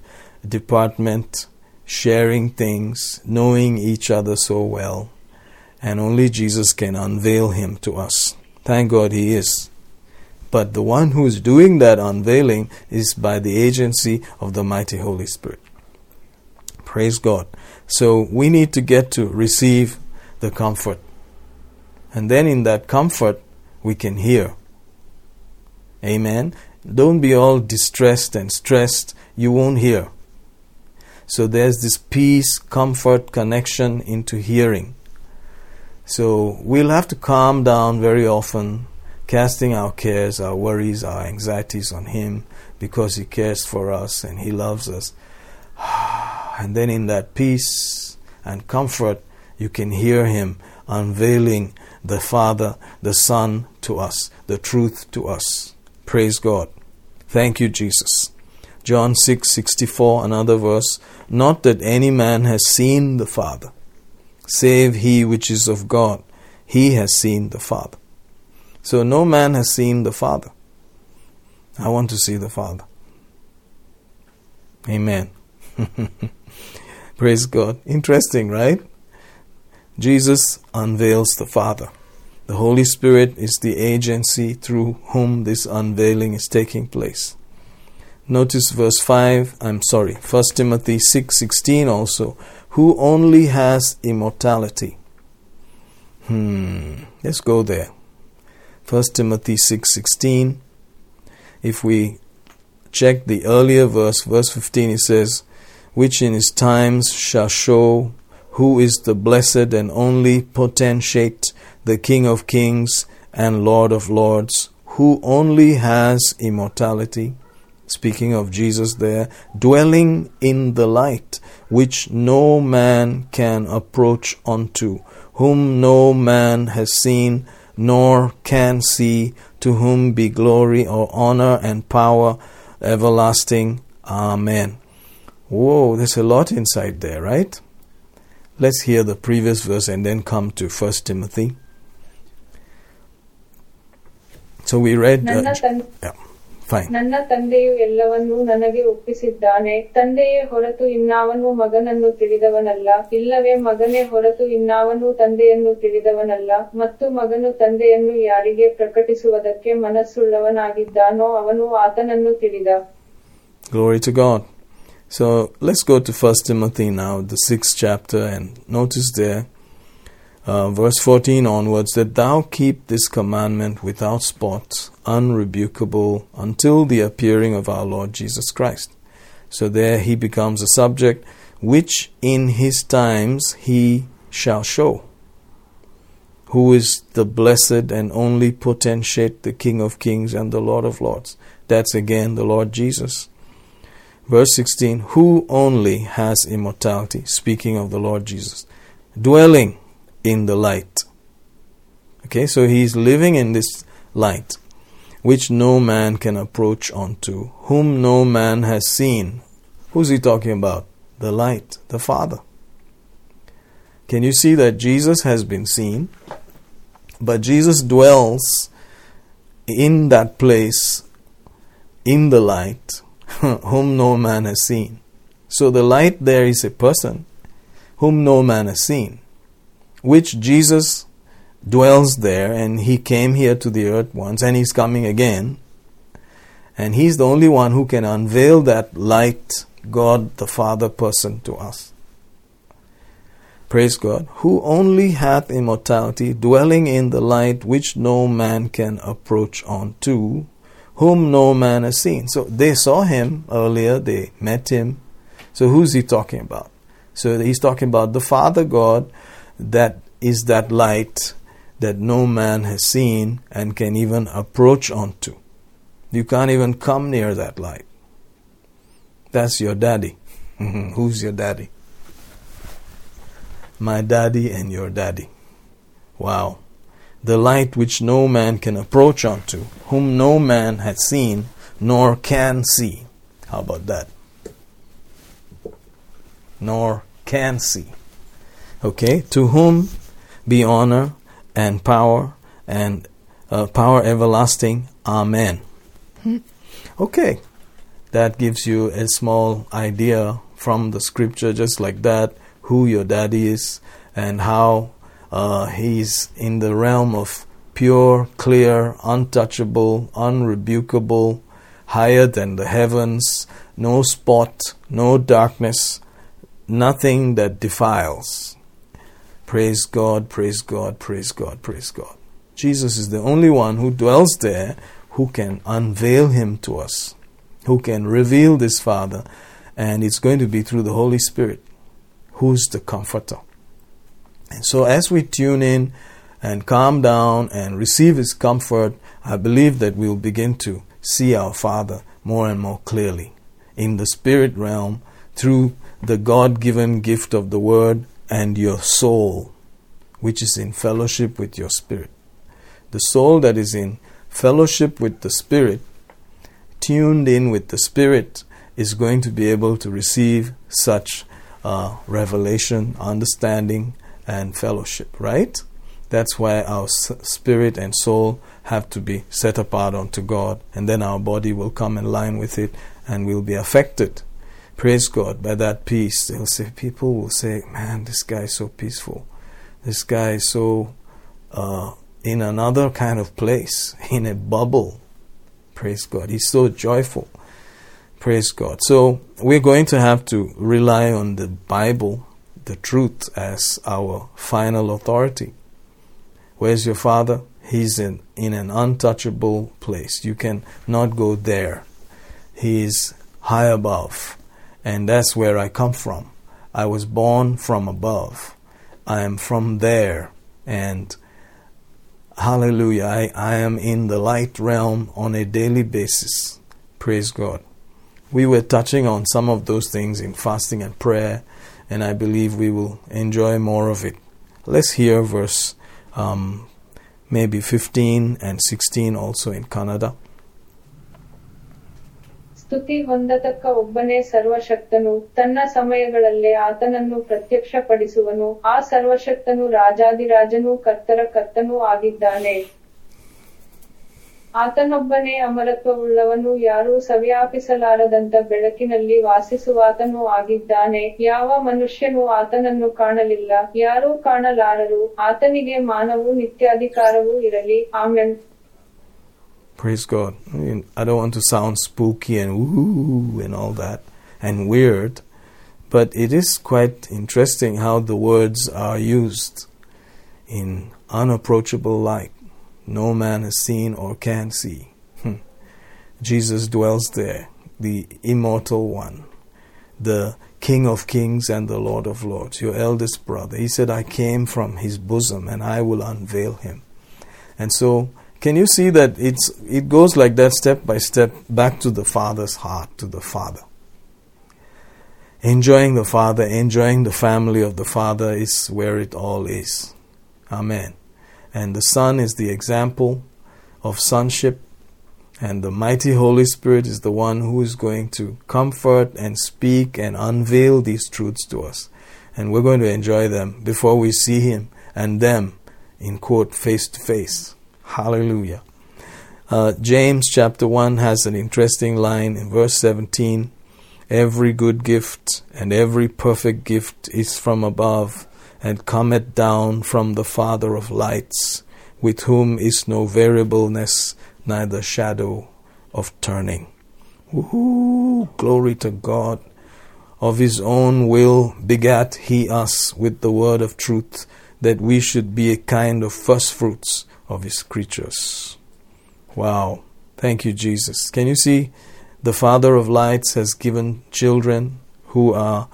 department, sharing things, knowing each other so well and only Jesus can unveil him to us. Thank God he is. But the one who is doing that unveiling is by the agency of the mighty Holy Spirit. Praise God. So we need to get to receive the comfort. And then in that comfort, we can hear. Amen. Don't be all distressed and stressed. You won't hear. So there's this peace, comfort, connection into hearing. So we'll have to calm down very often, casting our cares, our worries, our anxieties on Him because He cares for us and He loves us. *sighs* And then in that peace and comfort, you can hear Him unveiling the Father, the Son to us, the truth to us. Praise God. Thank you, Jesus. John 6 64, another verse. Not that any man has seen the Father save he which is of God. He has seen the Father. So no man has seen the Father. I want to see the Father. Amen. *laughs* Praise God. Interesting, right? Jesus unveils the Father. The Holy Spirit is the agency through whom this unveiling is taking place. Notice verse 5, I'm sorry, 1 Timothy 6:16 also, who only has immortality. Hmm, let's go there. 1 Timothy 6:16. If we check the earlier verse, verse 15 it says, which in his times shall show who is the blessed and only potentate, the King of kings and Lord of lords, who only has immortality speaking of Jesus there, dwelling in the light, which no man can approach unto, whom no man has seen, nor can see, to whom be glory or honor and power everlasting. Amen. Whoa, there's a lot inside there, right? Let's hear the previous verse and then come to First Timothy. So we read. Uh, yeah. ನನ್ನ ತಂದೆಯು ಎಲ್ಲವನ್ನೂ ನನಗೆ ಒಪ್ಪಿಸಿದ್ದಾನೆ. ತಂದೆಯೇ ಹೊರತು ಇನ್ನಾವನು ಮಗನನ್ನು ತಿಳಿದವನಲ್ಲ. ಇಲ್ಲವೇ ಮಗನೇ ಹೊರತು ಇನ್ನಾವನು ತಂದೆಯನ್ನು ತಿಳಿದವನಲ್ಲ. ಮತ್ತು ಮಗನು ತಂದೆಯನ್ನು ಯಾರಿಗೆ ಪ್ರಕಟಿಸುವುದಕ್ಕೆ ಮನಸ್ಸುಳ್ಳವನಾಗಿದ್ದಾನೋ ಅವನು ಆತನನ್ನು ತಿಳಿದ. Glory to God. So let's go to First Timothy now, the sixth chapter, and notice there uh, verse 14 onwards, that thou keep this commandment without spot, unrebukable, until the appearing of our Lord Jesus Christ. So there he becomes a subject which in his times he shall show. Who is the blessed and only potentate, the King of kings and the Lord of lords? That's again the Lord Jesus. Verse 16, who only has immortality, speaking of the Lord Jesus, dwelling in the light. Okay, so he's living in this light, which no man can approach unto, whom no man has seen. Who's he talking about? The light, the Father. Can you see that Jesus has been seen? But Jesus dwells in that place, in the light, *laughs* whom no man has seen. So the light there is a person whom no man has seen which Jesus dwells there, and he came here to the earth once, and he's coming again. And he's the only one who can unveil that light, God the Father person to us. Praise God, who only hath immortality, dwelling in the light which no man can approach unto, whom no man has seen. So they saw him earlier, they met him. So who's he talking about? So he's talking about the Father God that is that light that no man has seen and can even approach onto. You can't even come near that light. That's your daddy. *laughs* Who's your daddy? My daddy and your daddy. Wow. The light which no man can approach unto, whom no man has seen nor can see. How about that? Nor can see. Okay, to whom be honor and power and uh, power everlasting. Amen. Hmm. Okay, that gives you a small idea from the scripture, just like that, who your daddy is and how uh, he's in the realm of pure, clear, untouchable, unrebukable, higher than the heavens, no spot, no darkness, nothing that defiles. Praise God, praise God, praise God, praise God. Jesus is the only one who dwells there who can unveil him to us, who can reveal this Father, and it's going to be through the Holy Spirit, who's the comforter. And so, as we tune in and calm down and receive His comfort, I believe that we'll begin to see our Father more and more clearly in the spirit realm through the God given gift of the Word and your soul, which is in fellowship with your spirit. The soul that is in fellowship with the spirit, tuned in with the spirit, is going to be able to receive such uh, revelation, understanding, and fellowship, right? That's why our spirit and soul have to be set apart unto God, and then our body will come in line with it and will be affected praise God by that peace. They'll say, people will say, man, this guy is so peaceful. This guy is so uh, in another kind of place, *laughs* in a bubble. Praise God. He's so joyful. Praise God. So we're going to have to rely on the Bible, the truth, as our final authority. Where's your father? He's in, in an untouchable place. You can not go there. He is high above. And that's where I come from. I was born from above. I am from there. And hallelujah, I, I am in the light realm on a daily basis. Praise God. We were touching on some of those things in fasting and prayer, and I believe we will enjoy more of it. Let's hear verse um, maybe 15 and 16 also in Kannada. ಸ್ತುತಿ ಹೊಂದತಕ್ಕ ಒಬ್ಬನೇ ಸರ್ವಶಕ್ತನು. ತನ್ನ ಸಮಯಗಳಲ್ಲೇ ಆತನನ್ನು ಪ್ರತ್ಯಕ್ಷಪಡಿಸುವನು. ಆ ಸರ್ವಶಕ್ತನು ರಾಜಾದಿರಾಜನೂ ಕರ್ತರ ಕರ್ತನೂ ಆಗಿದ್ದಾನೆ. ಆತನೊಬ್ಬನೇ ಅಮರತ್ವವುಳ್ಳವನು. ಯಾರೂ ಸವ್ಯಾಪಿಸಲಾರದಂತ ಬೆಳಕಿನಲ್ಲಿ ವಾಸಿಸುವಾತನೂ ಆಗಿದ್ದಾನೆ. ಯಾವ ಮನುಷ್ಯನೂ ಆತನನ್ನು ಕಾಣಲಿಲ್ಲ. ಯಾರೂ ಕಾಣಲಾರರು. ಆತನಿಗೆ ಮಾನವು ನಿತ್ಯಾಧಿಕಾರವೂ ಇರಲಿ. Amen. Praise God. I, mean, I don't want to sound spooky and woo and all that and weird, but it is quite interesting how the words are used in unapproachable light. No man has seen or can see. Hmm. Jesus dwells there, the immortal one, the King of kings and the Lord of lords, your eldest brother. He said, I came from his bosom and I will unveil him. And so, can you see that it's it goes like that step by step back to the father's heart to the father. Enjoying the father enjoying the family of the father is where it all is. Amen. And the son is the example of sonship and the mighty holy spirit is the one who is going to comfort and speak and unveil these truths to us. And we're going to enjoy them before we see him and them in quote face to face Hallelujah. Uh, James chapter 1 has an interesting line in verse 17 Every good gift and every perfect gift is from above and cometh down from the Father of lights, with whom is no variableness, neither shadow of turning. Woohoo! Glory to God. Of his own will begat he us with the word of truth, that we should be a kind of first fruits of his creatures. Wow. Thank you, Jesus. Can you see? The Father of lights has given children who are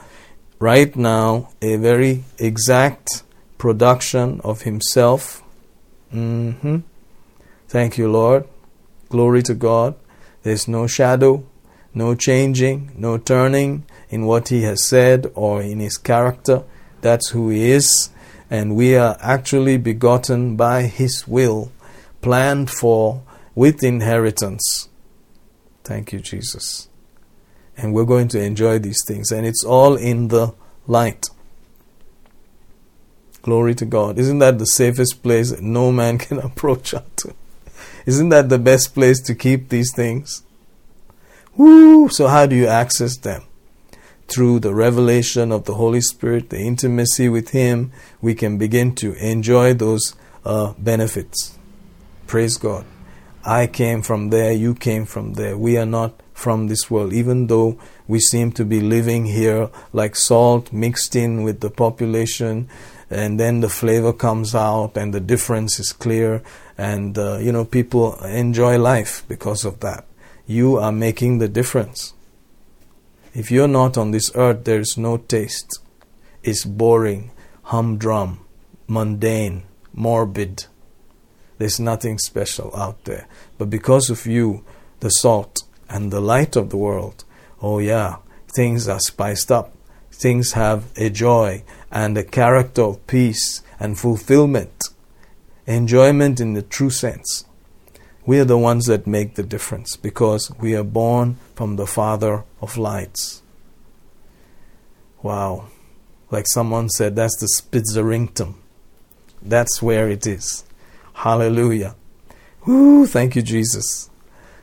right now a very exact production of himself. hmm Thank you, Lord. Glory to God. There's no shadow, no changing, no turning in what he has said or in his character. That's who he is and we are actually begotten by His will, planned for with inheritance. Thank you, Jesus. And we're going to enjoy these things, and it's all in the light. Glory to God. Isn't that the safest place that no man *laughs* can approach unto? Isn't that the best place to keep these things? Woo! So, how do you access them? Through the revelation of the Holy Spirit, the intimacy with Him, we can begin to enjoy those uh, benefits. Praise God. I came from there, you came from there. We are not from this world, even though we seem to be living here like salt mixed in with the population, and then the flavor comes out, and the difference is clear, and uh, you know, people enjoy life because of that. You are making the difference. If you're not on this earth, there's no taste. It's boring, humdrum, mundane, morbid. There's nothing special out there. But because of you, the salt and the light of the world, oh yeah, things are spiced up. Things have a joy and a character of peace and fulfillment, enjoyment in the true sense. We are the ones that make the difference because we are born from the Father of lights. Wow. Like someone said, that's the Spitzerington. That's where it is. Hallelujah. Woo, thank you, Jesus.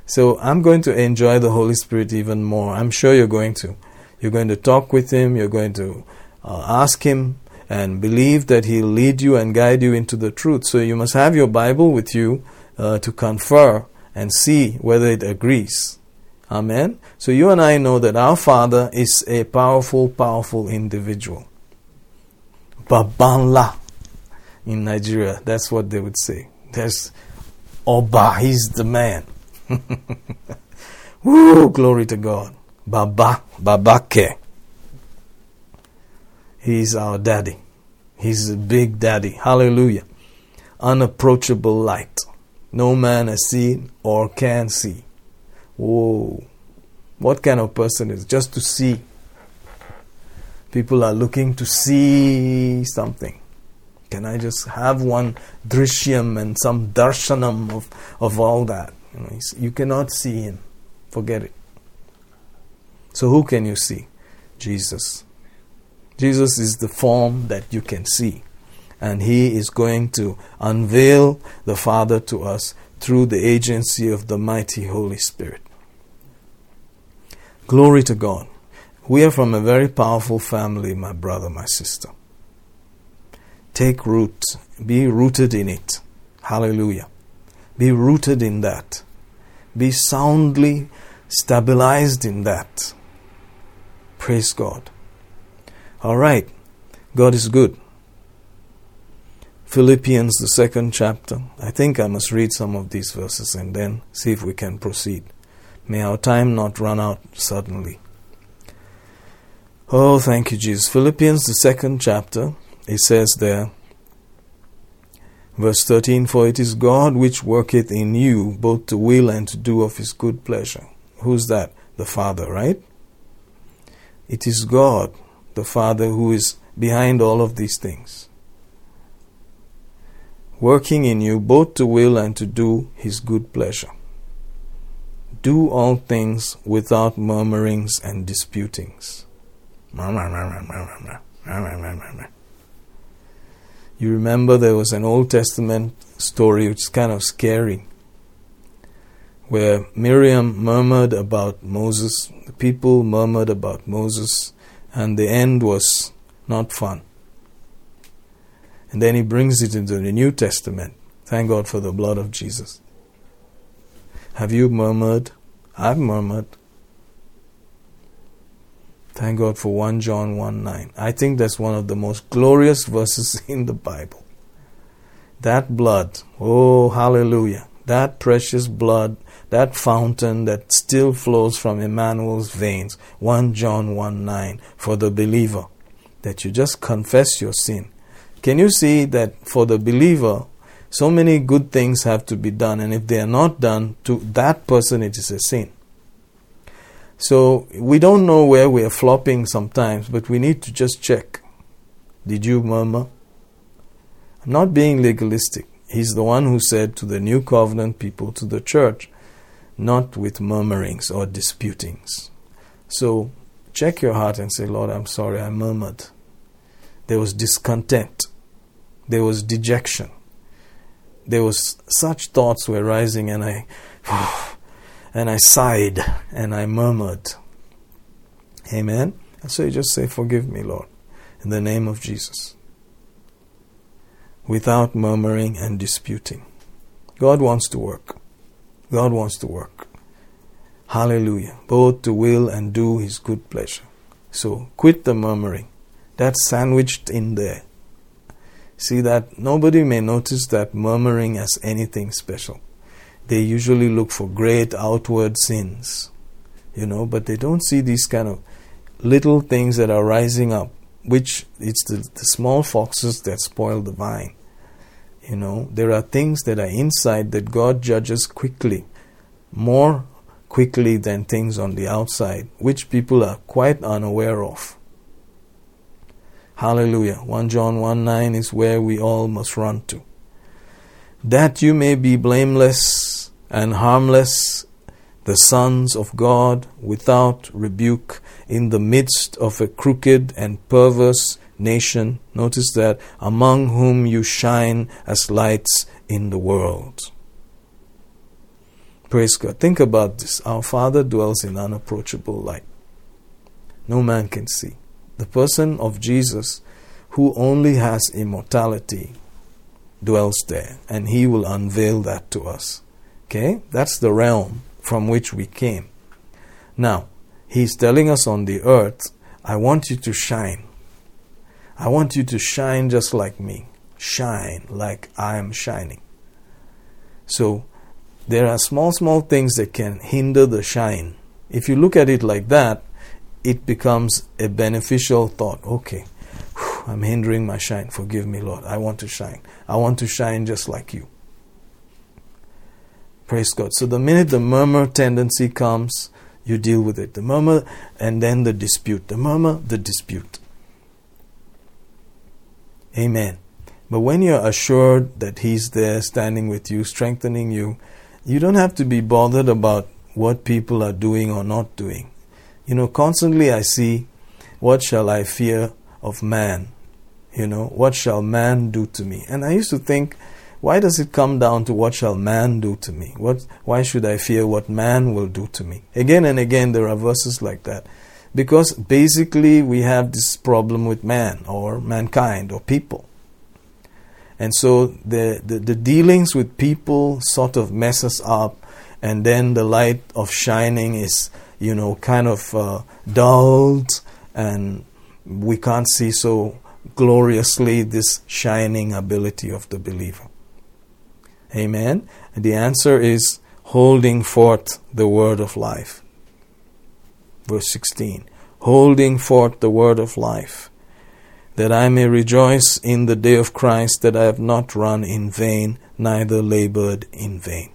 So I'm going to enjoy the Holy Spirit even more. I'm sure you're going to. You're going to talk with Him, you're going to uh, ask Him, and believe that He'll lead you and guide you into the truth. So you must have your Bible with you uh, to confer and see whether it agrees. Amen. So you and I know that our Father is a powerful, powerful individual. Babanla in Nigeria, that's what they would say. There's Oba, he's the man. *laughs* Woo, glory to God. Baba, Babake. He's our daddy. He's a big daddy. Hallelujah. Unapproachable light. No man has seen or can see. Whoa. What kind of person is just to see? People are looking to see something. Can I just have one drishyam and some darshanam of, of all that? You, you cannot see him. Forget it. So who can you see? Jesus. Jesus is the form that you can see. And he is going to unveil the Father to us through the agency of the mighty Holy Spirit. Glory to God. We are from a very powerful family, my brother, my sister. Take root, be rooted in it. Hallelujah. Be rooted in that. Be soundly stabilized in that. Praise God. All right. God is good. Philippians, the second chapter. I think I must read some of these verses and then see if we can proceed. May our time not run out suddenly. Oh, thank you, Jesus. Philippians, the second chapter, it says there, verse 13 For it is God which worketh in you both to will and to do of his good pleasure. Who's that? The Father, right? It is God, the Father, who is behind all of these things. Working in you both to will and to do his good pleasure. Do all things without murmurings and disputings. You remember there was an Old Testament story which is kind of scary, where Miriam murmured about Moses, the people murmured about Moses, and the end was not fun. And then he brings it into the New Testament. Thank God for the blood of Jesus. Have you murmured? I've murmured. Thank God for 1 John 1 9. I think that's one of the most glorious verses *laughs* in the Bible. That blood, oh, hallelujah. That precious blood, that fountain that still flows from Emmanuel's veins. 1 John 1 9. For the believer, that you just confess your sin. Can you see that for the believer, so many good things have to be done, and if they are not done, to that person it is a sin. So we don't know where we are flopping sometimes, but we need to just check. Did you murmur? I'm not being legalistic. He's the one who said to the new covenant people, to the church, not with murmurings or disputings. So check your heart and say, Lord, I'm sorry, I murmured. There was discontent, there was dejection, there was such thoughts were rising, and I. *sighs* and I sighed and I murmured. Amen. And so you just say, Forgive me, Lord, in the name of Jesus. Without murmuring and disputing. God wants to work. God wants to work. Hallelujah. Both to will and do His good pleasure. So quit the murmuring. That's sandwiched in there. See that nobody may notice that murmuring as anything special they usually look for great outward sins, you know, but they don't see these kind of little things that are rising up, which it's the, the small foxes that spoil the vine. You know, there are things that are inside that God judges quickly, more quickly than things on the outside, which people are quite unaware of. Hallelujah. 1 John 1 9 is where we all must run to. That you may be blameless and harmless, the sons of God without rebuke in the midst of a crooked and perverse nation. Notice that among whom you shine as lights in the world. Praise God. Think about this. Our Father dwells in unapproachable light. No man can see. The person of Jesus, who only has immortality, dwells there, and He will unveil that to us. Okay? That's the realm from which we came. Now, He's telling us on the earth, I want you to shine. I want you to shine just like me. Shine like I am shining. So, there are small, small things that can hinder the shine. If you look at it like that, it becomes a beneficial thought. Okay, whew, I'm hindering my shine. Forgive me, Lord. I want to shine. I want to shine just like you. Praise God. So the minute the murmur tendency comes, you deal with it. The murmur and then the dispute. The murmur, the dispute. Amen. But when you're assured that He's there standing with you, strengthening you, you don't have to be bothered about what people are doing or not doing. You know, constantly I see, what shall I fear of man? You know, what shall man do to me? And I used to think, why does it come down to what shall man do to me? What, why should I fear what man will do to me? Again and again, there are verses like that. Because basically, we have this problem with man or mankind or people. And so the, the, the dealings with people sort of mess us up, and then the light of shining is, you know, kind of uh, dulled, and we can't see so gloriously this shining ability of the believer. Amen. And the answer is holding forth the word of life. Verse 16 Holding forth the word of life, that I may rejoice in the day of Christ, that I have not run in vain, neither labored in vain.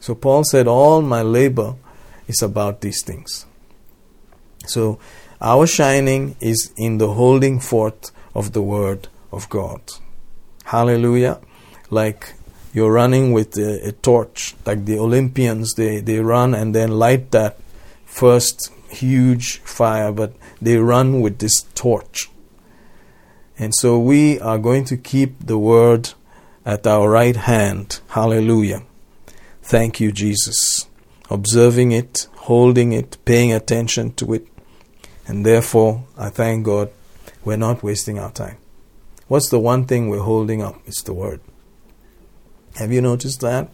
So Paul said, All my labor is about these things. So our shining is in the holding forth of the word of God. Hallelujah. Like you're running with a, a, torch, like the Olympians, they, they run and then light that first huge fire, but they run with this torch. And so we are going to keep the word at our right hand. Hallelujah. Thank you, Jesus. Observing it, holding it, paying attention to it. And therefore, I thank God we're not wasting our time. What's the one thing we're holding up? It's the word. Have you noticed that?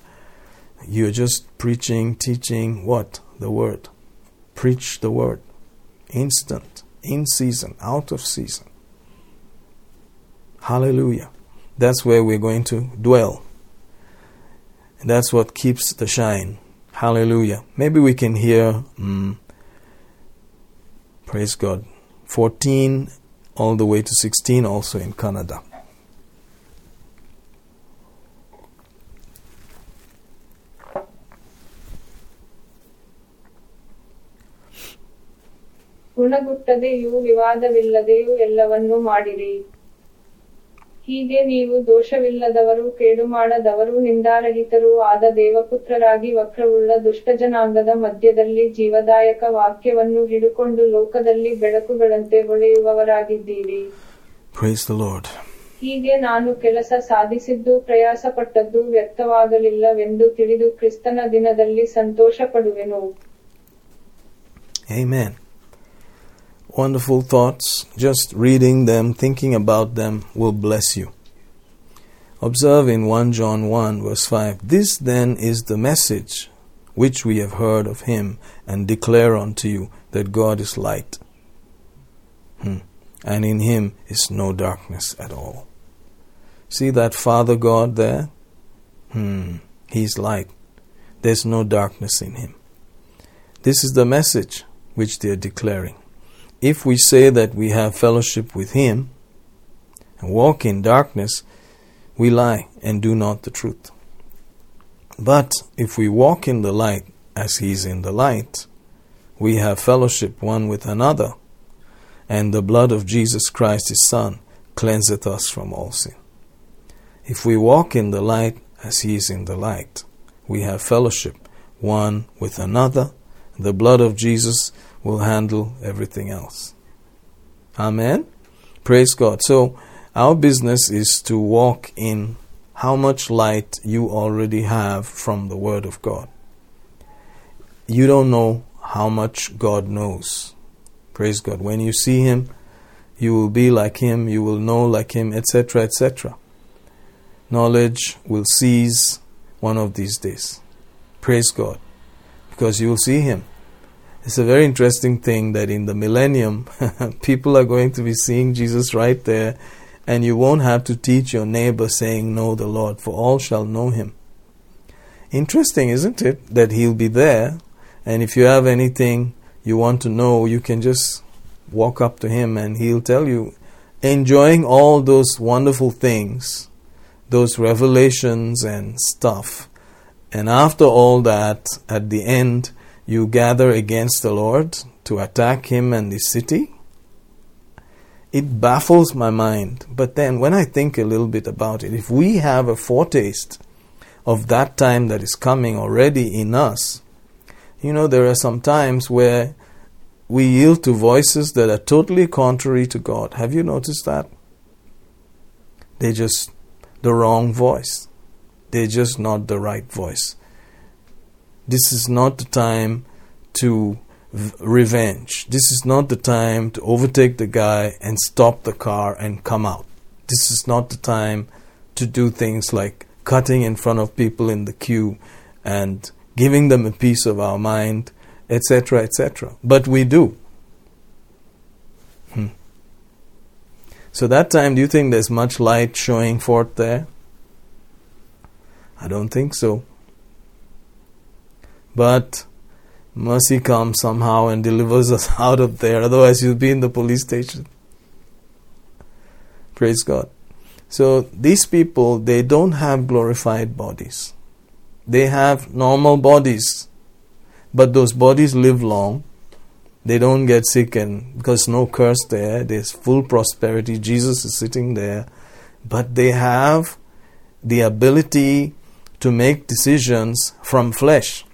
You're just preaching, teaching what? The word. Preach the word. Instant, in season, out of season. Hallelujah. That's where we're going to dwell. And that's what keeps the shine. Hallelujah. Maybe we can hear, um, praise God, 14 all the way to 16 also in Kannada. ಗುಣಗುಟ್ಟದೆಯೂ ವಿವಾದವಿಲ್ಲದೆಯೂ ಎಲ್ಲವನ್ನೂ ಮಾಡಿರಿ ಹೀಗೆ ನೀವು ದೋಷವಿಲ್ಲದವರು ಕೇಡುಮಾಡದವರೂ ನಿಂದಾರಹಿತರೂ ಆದ ದೇವಪುತ್ರರಾಗಿ ವಕ್ರವುಳ್ಳ ದುಷ್ಟಜನಾಂಗದ ಮಧ್ಯದಲ್ಲಿ ಜೀವದಾಯಕ ವಾಕ್ಯವನ್ನು ಹಿಡುಕೊಂಡು ಲೋಕದಲ್ಲಿ ಬೆಳಕುಗಳಂತೆ ಹೊಳೆಯುವವರಾಗಿದ್ದೀರಿ. ಹೀಗೆ ನಾನು ಕೆಲಸ ಸಾಧಿಸಿದ್ದು ಪ್ರಯಾಸಪಟ್ಟದ್ದು ವ್ಯರ್ಥವಾಗಲಿಲ್ಲವೆಂದು ತಿಳಿದು ಕ್ರಿಸ್ತನ ದಿನದಲ್ಲಿ ಸಂತೋಷಪಡುವೆನು Amen. Wonderful thoughts. Just reading them, thinking about them will bless you. Observe in 1 John 1, verse 5 This then is the message which we have heard of him and declare unto you that God is light. Hmm. And in him is no darkness at all. See that Father God there? Hmm. He's light. There's no darkness in him. This is the message which they are declaring. If we say that we have fellowship with Him and walk in darkness, we lie and do not the truth. But if we walk in the light as He is in the light, we have fellowship one with another, and the blood of Jesus Christ His Son cleanseth us from all sin. If we walk in the light as He is in the light, we have fellowship one with another, the blood of Jesus will handle everything else. Amen. Praise God. So, our business is to walk in how much light you already have from the Word of God. You don't know how much God knows. Praise God. When you see Him, you will be like Him, you will know like Him, etc., etc. Knowledge will cease one of these days. Praise God. Because you will see Him It's a very interesting thing that in the millennium, *laughs* people are going to be seeing Jesus right there, and you won't have to teach your neighbor saying, Know the Lord, for all shall know him. Interesting, isn't it? That he'll be there, and if you have anything you want to know, you can just walk up to him and he'll tell you, enjoying all those wonderful things, those revelations and stuff. And after all that, at the end, you gather against the Lord to attack him and the city? It baffles my mind. But then, when I think a little bit about it, if we have a foretaste of that time that is coming already in us, you know, there are some times where we yield to voices that are totally contrary to God. Have you noticed that? They're just the wrong voice, they're just not the right voice. This is not the time to v- revenge. This is not the time to overtake the guy and stop the car and come out. This is not the time to do things like cutting in front of people in the queue and giving them a piece of our mind, etc., etc. But we do. Hmm. So, that time, do you think there's much light showing forth there? I don't think so. But mercy comes somehow and delivers us *laughs* out of there. Otherwise, you'll be in the police station. Praise God. So, these people, they don't have glorified bodies. They have normal bodies. But those bodies live long. They don't get sick, and because no curse there, there's full prosperity. Jesus is sitting there. But they have the ability to make decisions from flesh.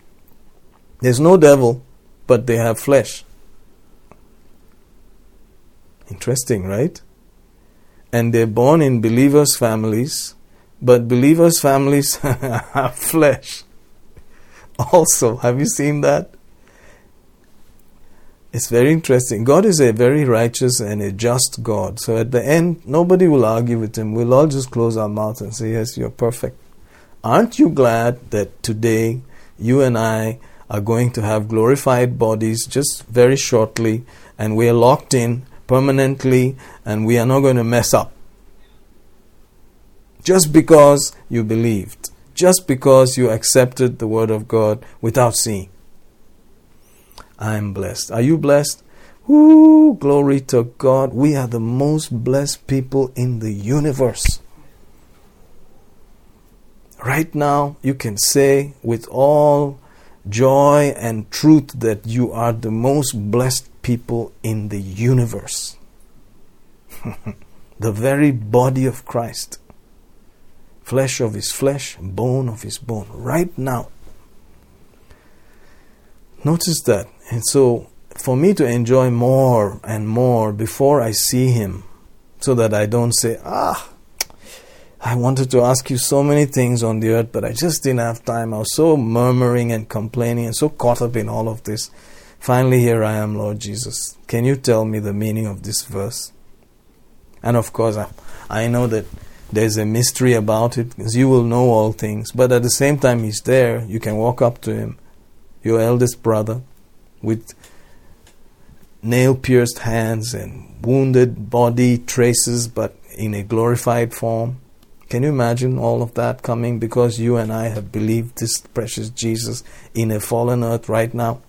There's no devil, but they have flesh. Interesting, right? And they're born in believers' families, but believers' families *laughs* have flesh. *laughs* Also, have you seen that? It's very interesting. God is a very righteous and a just God. So at the end, nobody will argue with him. We'll all just close our mouths and say, Yes, you're perfect. Aren't you glad that today you and I are going to have glorified bodies just very shortly, and we are locked in permanently, and we are not going to mess up. Just because you believed, just because you accepted the Word of God without seeing. I am blessed. Are you blessed? Woo, glory to God. We are the most blessed people in the universe. Right now, you can say with all joy and truth that you are the most blessed people in the universe. *laughs* the very body of Christ, flesh of his flesh, bone of his bone, right now. Notice that. And so, for me to enjoy more and more before I see him, so that I don't say, ah, I wanted to ask you so many things on the earth, but I just didn't have time. I was so murmuring and complaining and so caught up in all of this. Finally, here I am, Lord Jesus. Can you tell me the meaning of this verse? And of course, I, I know that there's a mystery about it because you will know all things. But at the same time, He's there. You can walk up to Him, your eldest brother, with nail pierced hands and wounded body traces, but in a glorified form. Can you imagine all of that coming because you and I have believed this precious Jesus in a fallen earth right now?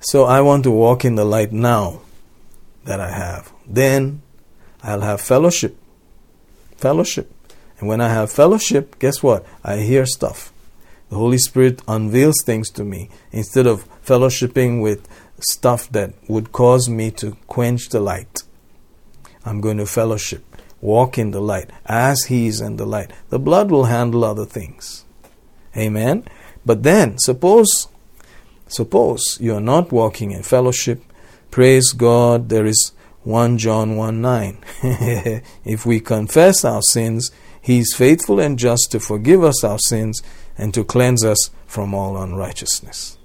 So I want to walk in the light now that I have. Then I'll have fellowship. Fellowship. And when I have fellowship, guess what? I hear stuff. The Holy Spirit unveils things to me instead of fellowshipping with stuff that would cause me to quench the light. I'm going to fellowship walk in the light as he is in the light. The blood will handle other things. Amen. But then suppose suppose you are not walking in fellowship, praise God, there is 1 John 1 9. *laughs* if we confess our sins, he is faithful and just to forgive us our sins and to cleanse us from all unrighteousness.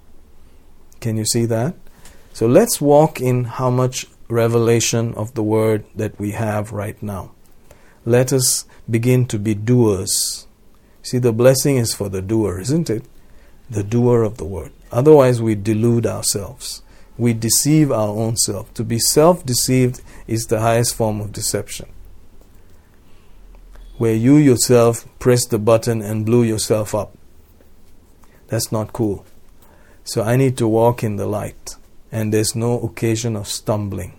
Can you see that? So let's walk in how much revelation of the word that we have right now let us begin to be doers. See, the blessing is for the doer, isn't it? the doer of the word. Otherwise, we delude ourselves. We deceive our own self. To be self deceived is the highest form of deception. Where you yourself press the button and blew yourself up. That's not cool. So I need to walk in the light, and there's no occasion of stumbling.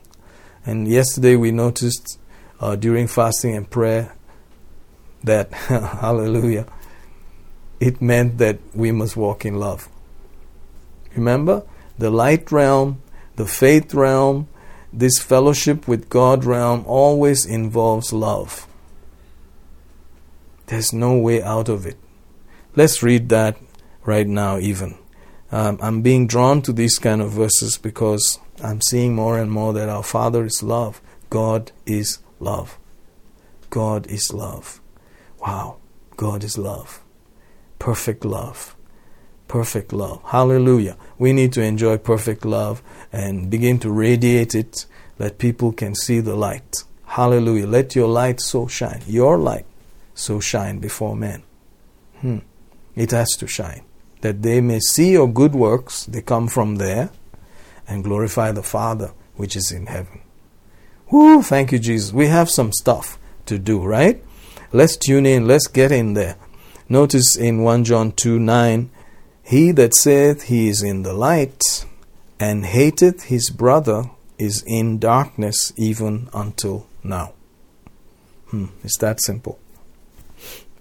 And yesterday we noticed uh, during fasting and prayer that, *laughs* hallelujah, it meant that we must walk in love. Remember? The light realm, the faith realm, this fellowship with God realm always involves love. There's no way out of it. Let's read that right now, even. Um, I'm being drawn to these kind of verses because I'm seeing more and more that our Father is love. God is love. God is love. Wow. God is love. Perfect love. Perfect love. Hallelujah. We need to enjoy perfect love and begin to radiate it that people can see the light. Hallelujah. Let your light so shine. Your light so shine before men. Hmm. It has to shine. That they may see your good works, they come from there, and glorify the Father which is in heaven. Whoo, thank you, Jesus. We have some stuff to do, right? Let's tune in, let's get in there. Notice in 1 John 2 9, He that saith he is in the light and hateth his brother is in darkness even until now. Hmm, it's that simple.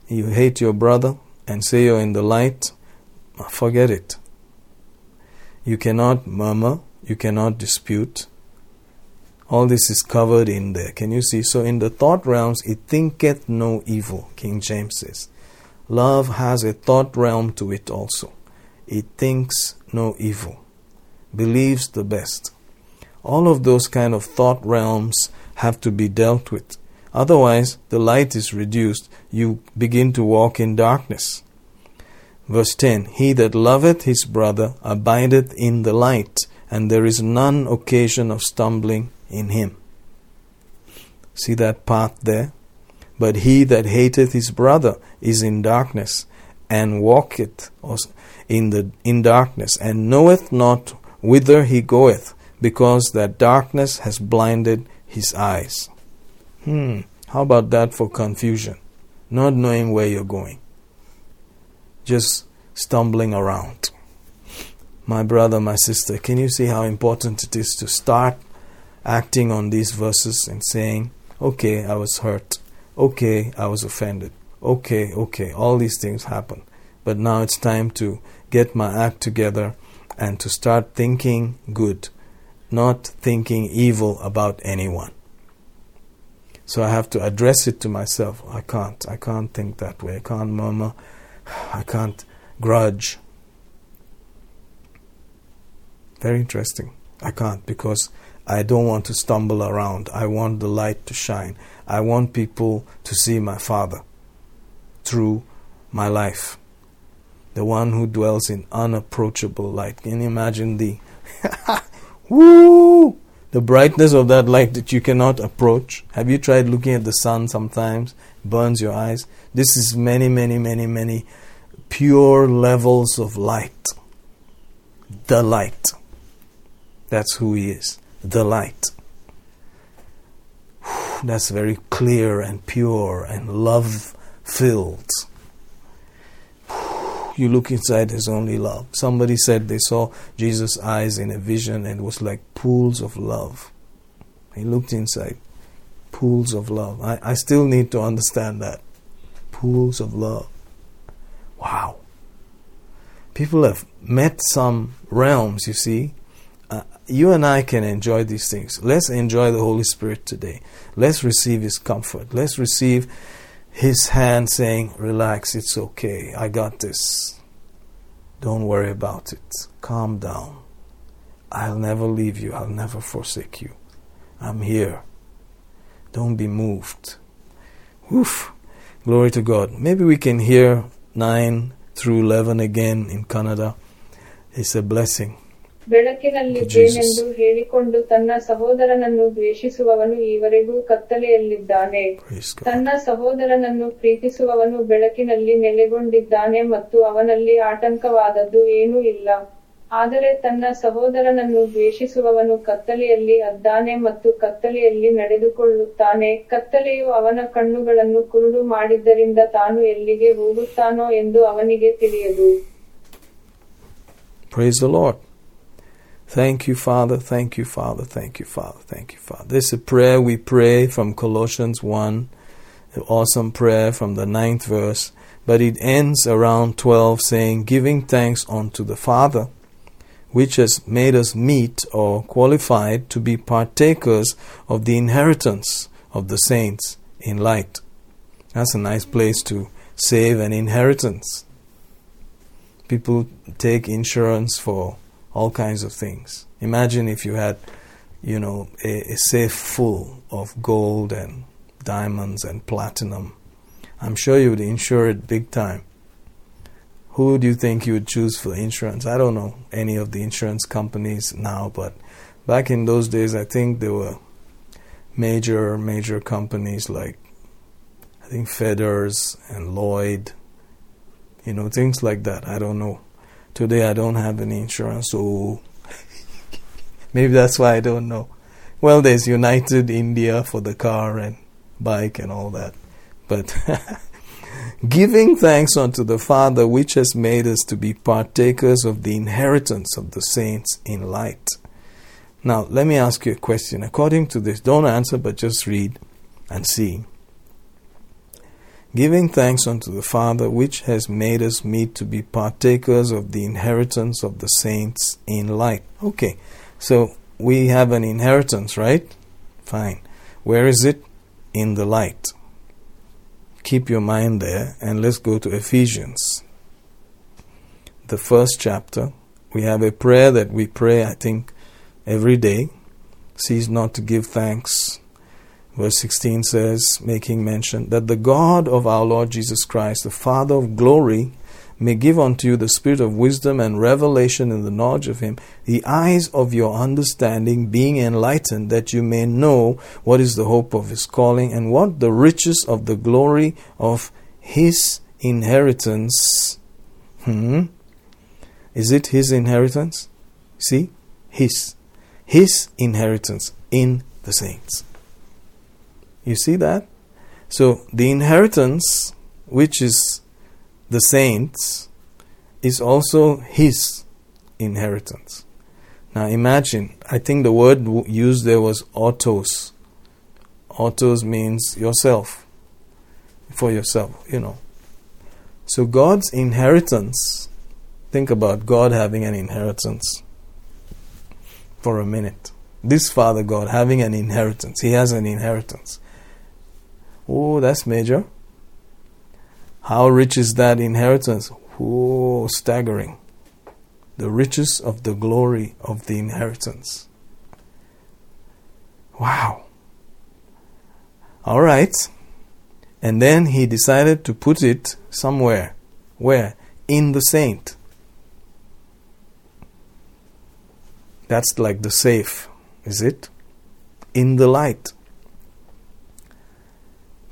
You hate your brother and say you're in the light, forget it. You cannot murmur, you cannot dispute. All this is covered in there. Can you see? So, in the thought realms, it thinketh no evil, King James says. Love has a thought realm to it also. It thinks no evil, believes the best. All of those kind of thought realms have to be dealt with. Otherwise, the light is reduced. You begin to walk in darkness. Verse 10 He that loveth his brother abideth in the light, and there is none occasion of stumbling in him. See that path there? But he that hateth his brother is in darkness, and walketh in the in darkness, and knoweth not whither he goeth, because that darkness has blinded his eyes. Hmm, how about that for confusion? Not knowing where you're going, just stumbling around my brother, my sister, can you see how important it is to start acting on these verses and saying, okay, I was hurt. Okay, I was offended. Okay, okay, all these things happen. But now it's time to get my act together and to start thinking good, not thinking evil about anyone. So I have to address it to myself. I can't. I can't think that way. I can't murmur. *sighs* I can't grudge. Very interesting. I can't because I don't want to stumble around. I want the light to shine. I want people to see my Father through my life. The one who dwells in unapproachable light. Can you imagine the *laughs* woo the brightness of that light that you cannot approach? Have you tried looking at the sun sometimes? Burns your eyes. This is many, many, many, many pure levels of light. The light. That's who He is, the light. That's very clear and pure and love filled. You look inside, there's only love. Somebody said they saw Jesus' eyes in a vision and it was like pools of love. He looked inside, pools of love. I, I still need to understand that. Pools of love. Wow. People have met some realms, you see, you and I can enjoy these things. Let's enjoy the Holy Spirit today. Let's receive His comfort. Let's receive His hand saying, Relax, it's okay. I got this. Don't worry about it. Calm down. I'll never leave you. I'll never forsake you. I'm here. Don't be moved. Woof. Glory to God. Maybe we can hear 9 through 11 again in Kannada. It's a blessing. ಬೆಳಕಿನಲ್ಲಿದ್ದೇನೆಂದು ಹೇಳಿಕೊಂಡು ತನ್ನ ಸಹೋದರನನ್ನು ದ್ವೇಷಿಸುವವನು ಈವರೆಗೂ ಕತ್ತಲೆಯಲ್ಲಿದ್ದಾನೆ. ತನ್ನ ಸಹೋದರನನ್ನು ಪ್ರೀತಿಸುವವನು ಬೆಳಕಿನಲ್ಲಿ ನೆಲೆಗೊಂಡಿದ್ದಾನೆ ಮತ್ತು ಅವನಲ್ಲಿ ಆತಂಕವಾದದ್ದು ಏನೂ ಇಲ್ಲ. ಆದರೆ ತನ್ನ ಸಹೋದರನನ್ನು ದ್ವೇಷಿಸುವವನು ಕತ್ತಲೆಯಲ್ಲಿ ಅದ್ದಾನೆ ಮತ್ತು ಕತ್ತಲೆಯಲ್ಲಿ ನಡೆದುಕೊಳ್ಳುತ್ತಾನೆ. ಕತ್ತಲೆಯು ಅವನ ಕಣ್ಣುಗಳನ್ನು ಕುರುಡು ಮಾಡಿದ್ದರಿಂದ ತಾನು ಎಲ್ಲಿಗೆ ಹೋಗುತ್ತಾನೋ ಎಂದು ಅವನಿಗೆ ತಿಳಿಯದು. Praise the Lord. Thank you, Father. Thank you, Father. Thank you, Father. Thank you, Father. This is a prayer we pray from Colossians 1, an awesome prayer from the ninth verse. But it ends around 12 saying, Giving thanks unto the Father, which has made us meet or qualified to be partakers of the inheritance of the saints in light. That's a nice place to save an inheritance people take insurance for all kinds of things. Imagine if you had, you know, a, a safe full of gold and diamonds and platinum. I'm sure you would insure it big time. Who do you think you would choose for insurance? I don't know any of the insurance companies now, but back in those days, I think there were major, major companies like I think Fedders and Lloyd you know, things like that. I don't know. Today I don't have any insurance, so *laughs* maybe that's why I don't know. Well, there's United India for the car and bike and all that. But *laughs* giving thanks unto the Father, which has made us to be partakers of the inheritance of the saints in light. Now, let me ask you a question. According to this, don't answer, but just read and see giving thanks unto the Father, which has made us meet to be partakers of the inheritance of the saints in light. Okay, so we have an inheritance, right? Fine. Where is it? In the light. Keep your mind there, and let's go to Ephesians, the first chapter. We have a prayer that we pray, I think, every day. Cease not to give thanks Verse 16 says, making mention, that the God of our Lord Jesus Christ, the Father of glory, may give unto you the spirit of wisdom and revelation in the knowledge of Him, the eyes of your understanding being enlightened, that you may know what is the hope of His calling and what the riches of the glory of His inheritance. Hmm? Is it His inheritance? See? His. His inheritance in the saints. You see that? So the inheritance, which is the saints, is also his inheritance. Now imagine, I think the word used there was autos. Autos means yourself, for yourself, you know. So God's inheritance, think about God having an inheritance for a minute. This Father God having an inheritance, He has an inheritance. Oh, that's major. How rich is that inheritance? Oh, staggering. The riches of the glory of the inheritance. Wow. All right. And then he decided to put it somewhere. Where? In the saint. That's like the safe, is it? In the light.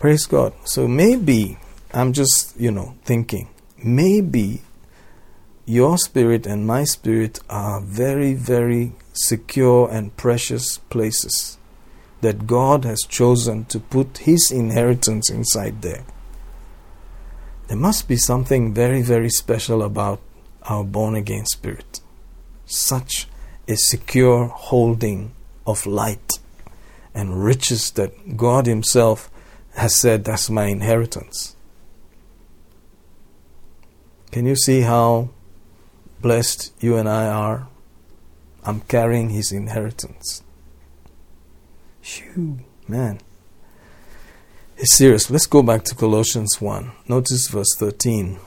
Praise God. So maybe, I'm just, you know, thinking, maybe your spirit and my spirit are very, very secure and precious places that God has chosen to put His inheritance inside there. There must be something very, very special about our born again spirit. Such a secure holding of light and riches that God Himself has said, That's my inheritance. Can you see how blessed you and I are? I'm carrying His inheritance. Phew, man. It's serious. Let's go back to Colossians 1. Notice verse 13.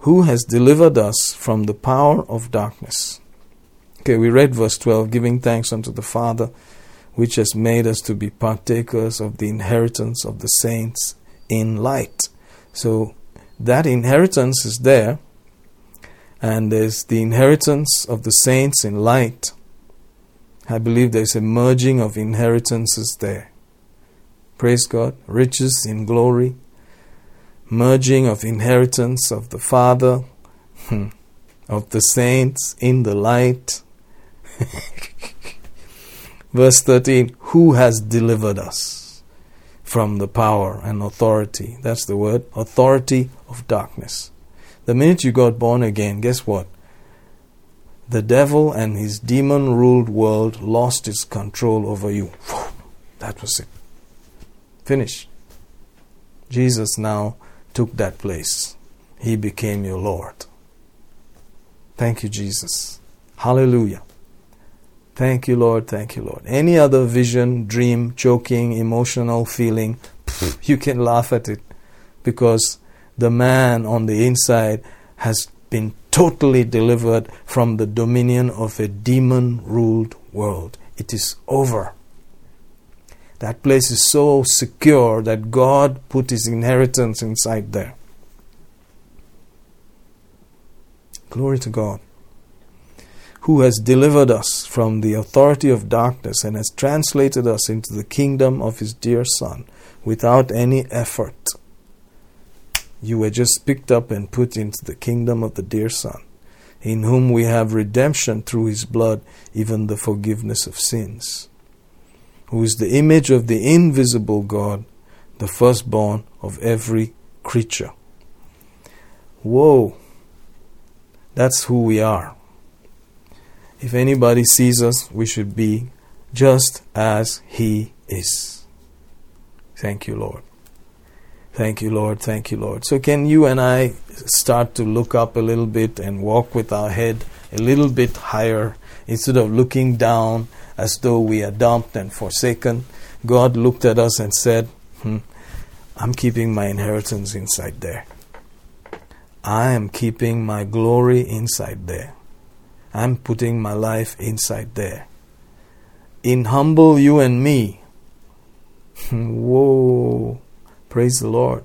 Who has delivered us from the power of darkness? Okay, we read verse 12, giving thanks unto the Father, which has made us to be partakers of the inheritance of the saints in light. So that inheritance is there, and there's the inheritance of the saints in light. I believe there's a merging of inheritances there. Praise God. Riches in glory, merging of inheritance of the Father, *laughs* of the saints in the light. *laughs* Verse 13 Who has delivered us from the power and authority? That's the word authority of darkness. The minute you got born again, guess what? The devil and his demon ruled world lost its control over you. That was it. Finish. Jesus now took that place. He became your Lord. Thank you, Jesus. Hallelujah. Thank you, Lord. Thank you, Lord. Any other vision, dream, choking, emotional feeling, you can laugh at it because the man on the inside has been totally delivered from the dominion of a demon ruled world. It is over. That place is so secure that God put his inheritance inside there. Glory to God. Who has delivered us from the authority of darkness and has translated us into the kingdom of his dear Son without any effort. You were just picked up and put into the kingdom of the dear Son, in whom we have redemption through his blood, even the forgiveness of sins who is the image of the invisible God, the firstborn of every creature. Whoa, that's who we are. If anybody sees us, we should be just as He is. Thank you, Lord. Thank you, Lord. Thank you, Lord. So, can you and I start to look up a little bit and walk with our head a little bit higher instead of looking down as though we are dumped and forsaken, God looked at us and said, hmm, I'm keeping my inheritance inside there. I am keeping my glory inside there. I'm putting my life inside there. In humble you and me. *laughs* Whoa. Praise the Lord.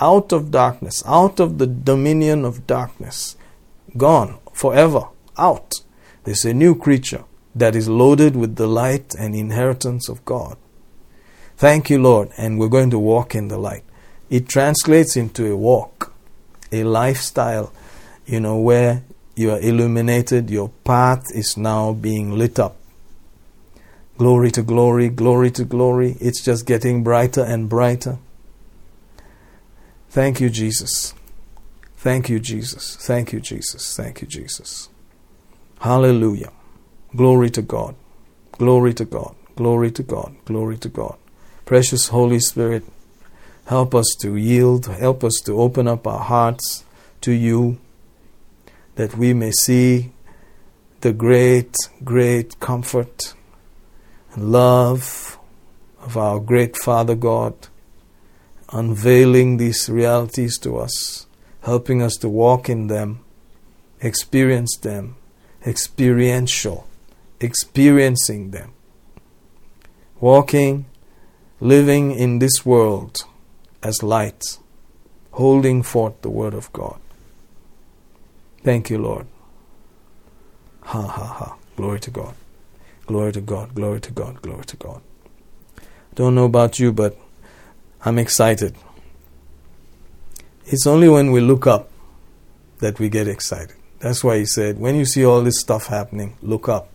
Out of darkness, out of the dominion of darkness. Gone forever. Out. There's a new creature that is loaded with the light and inheritance of God. Thank you, Lord. And we're going to walk in the light. It translates into a walk, a lifestyle, you know, where you are illuminated, your path is now being lit up. Glory to glory, glory to glory. It's just getting brighter and brighter. Thank you, Jesus. Thank you, Jesus. Thank you, Jesus. Thank you, Jesus. Hallelujah. Glory to God. Glory to God. Glory to God. Glory to God. Precious Holy Spirit, help us to yield, help us to open up our hearts to you that we may see the great, great comfort and love of our great Father God, unveiling these realities to us, helping us to walk in them, experience them, experiential experiencing them, walking, living in this world as light, holding forth the Word of God. Thank you, Lord. Ha ha ha. Glory to God. Glory to God. Glory to God. Glory to God. Don't know about you, but I'm excited. It's only when we look up that we get excited. That's why he said, when you see all this stuff happening, look up.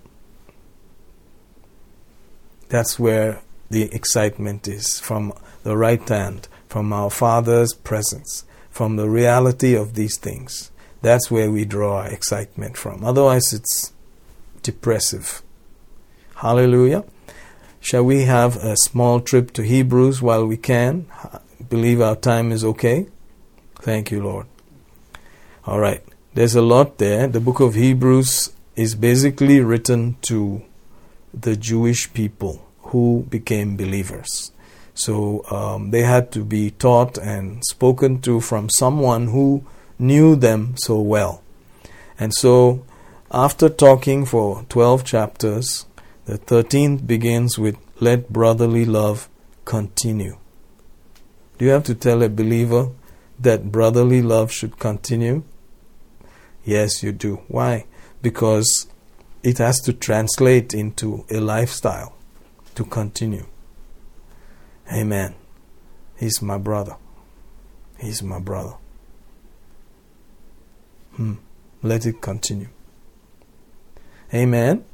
That's where the excitement is from the right hand, from our Father's presence, from the reality of these things. That's where we draw our excitement from. Otherwise, it's depressive. Hallelujah. Shall we have a small trip to Hebrews while we can? I believe our time is okay. Thank you, Lord. All right. There's a lot there. The book of Hebrews is basically written to the Jewish people who became believers. So um, they had to be taught and spoken to from someone who knew them so well. And so, after talking for 12 chapters, the 13th begins with Let brotherly love continue. Do you have to tell a believer that brotherly love should continue? Yes, you do. Why? Because it has to translate into a lifestyle to continue. Amen. He's my brother. He's my brother. Hmm. Let it continue. Amen.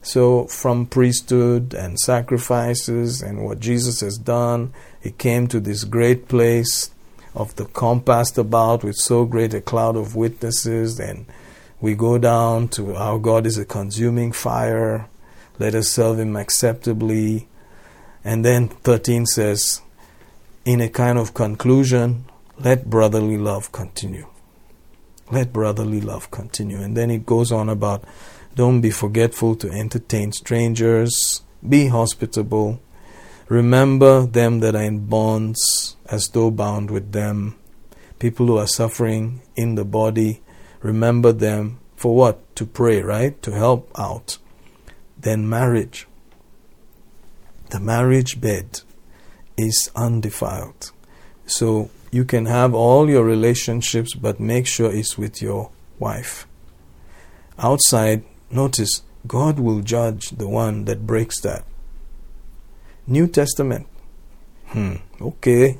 So, from priesthood and sacrifices and what Jesus has done, it came to this great place of the compassed about with so great a cloud of witnesses. And we go down to our God is a consuming fire. Let us serve Him acceptably. And then 13 says, in a kind of conclusion, let brotherly love continue. Let brotherly love continue. And then it goes on about don't be forgetful to entertain strangers. Be hospitable. Remember them that are in bonds as though bound with them. People who are suffering in the body. Remember them for what? To pray, right? To help out. Then marriage. The marriage bed is undefiled. So you can have all your relationships, but make sure it's with your wife. Outside, Notice, God will judge the one that breaks that. New Testament. Hmm, okay.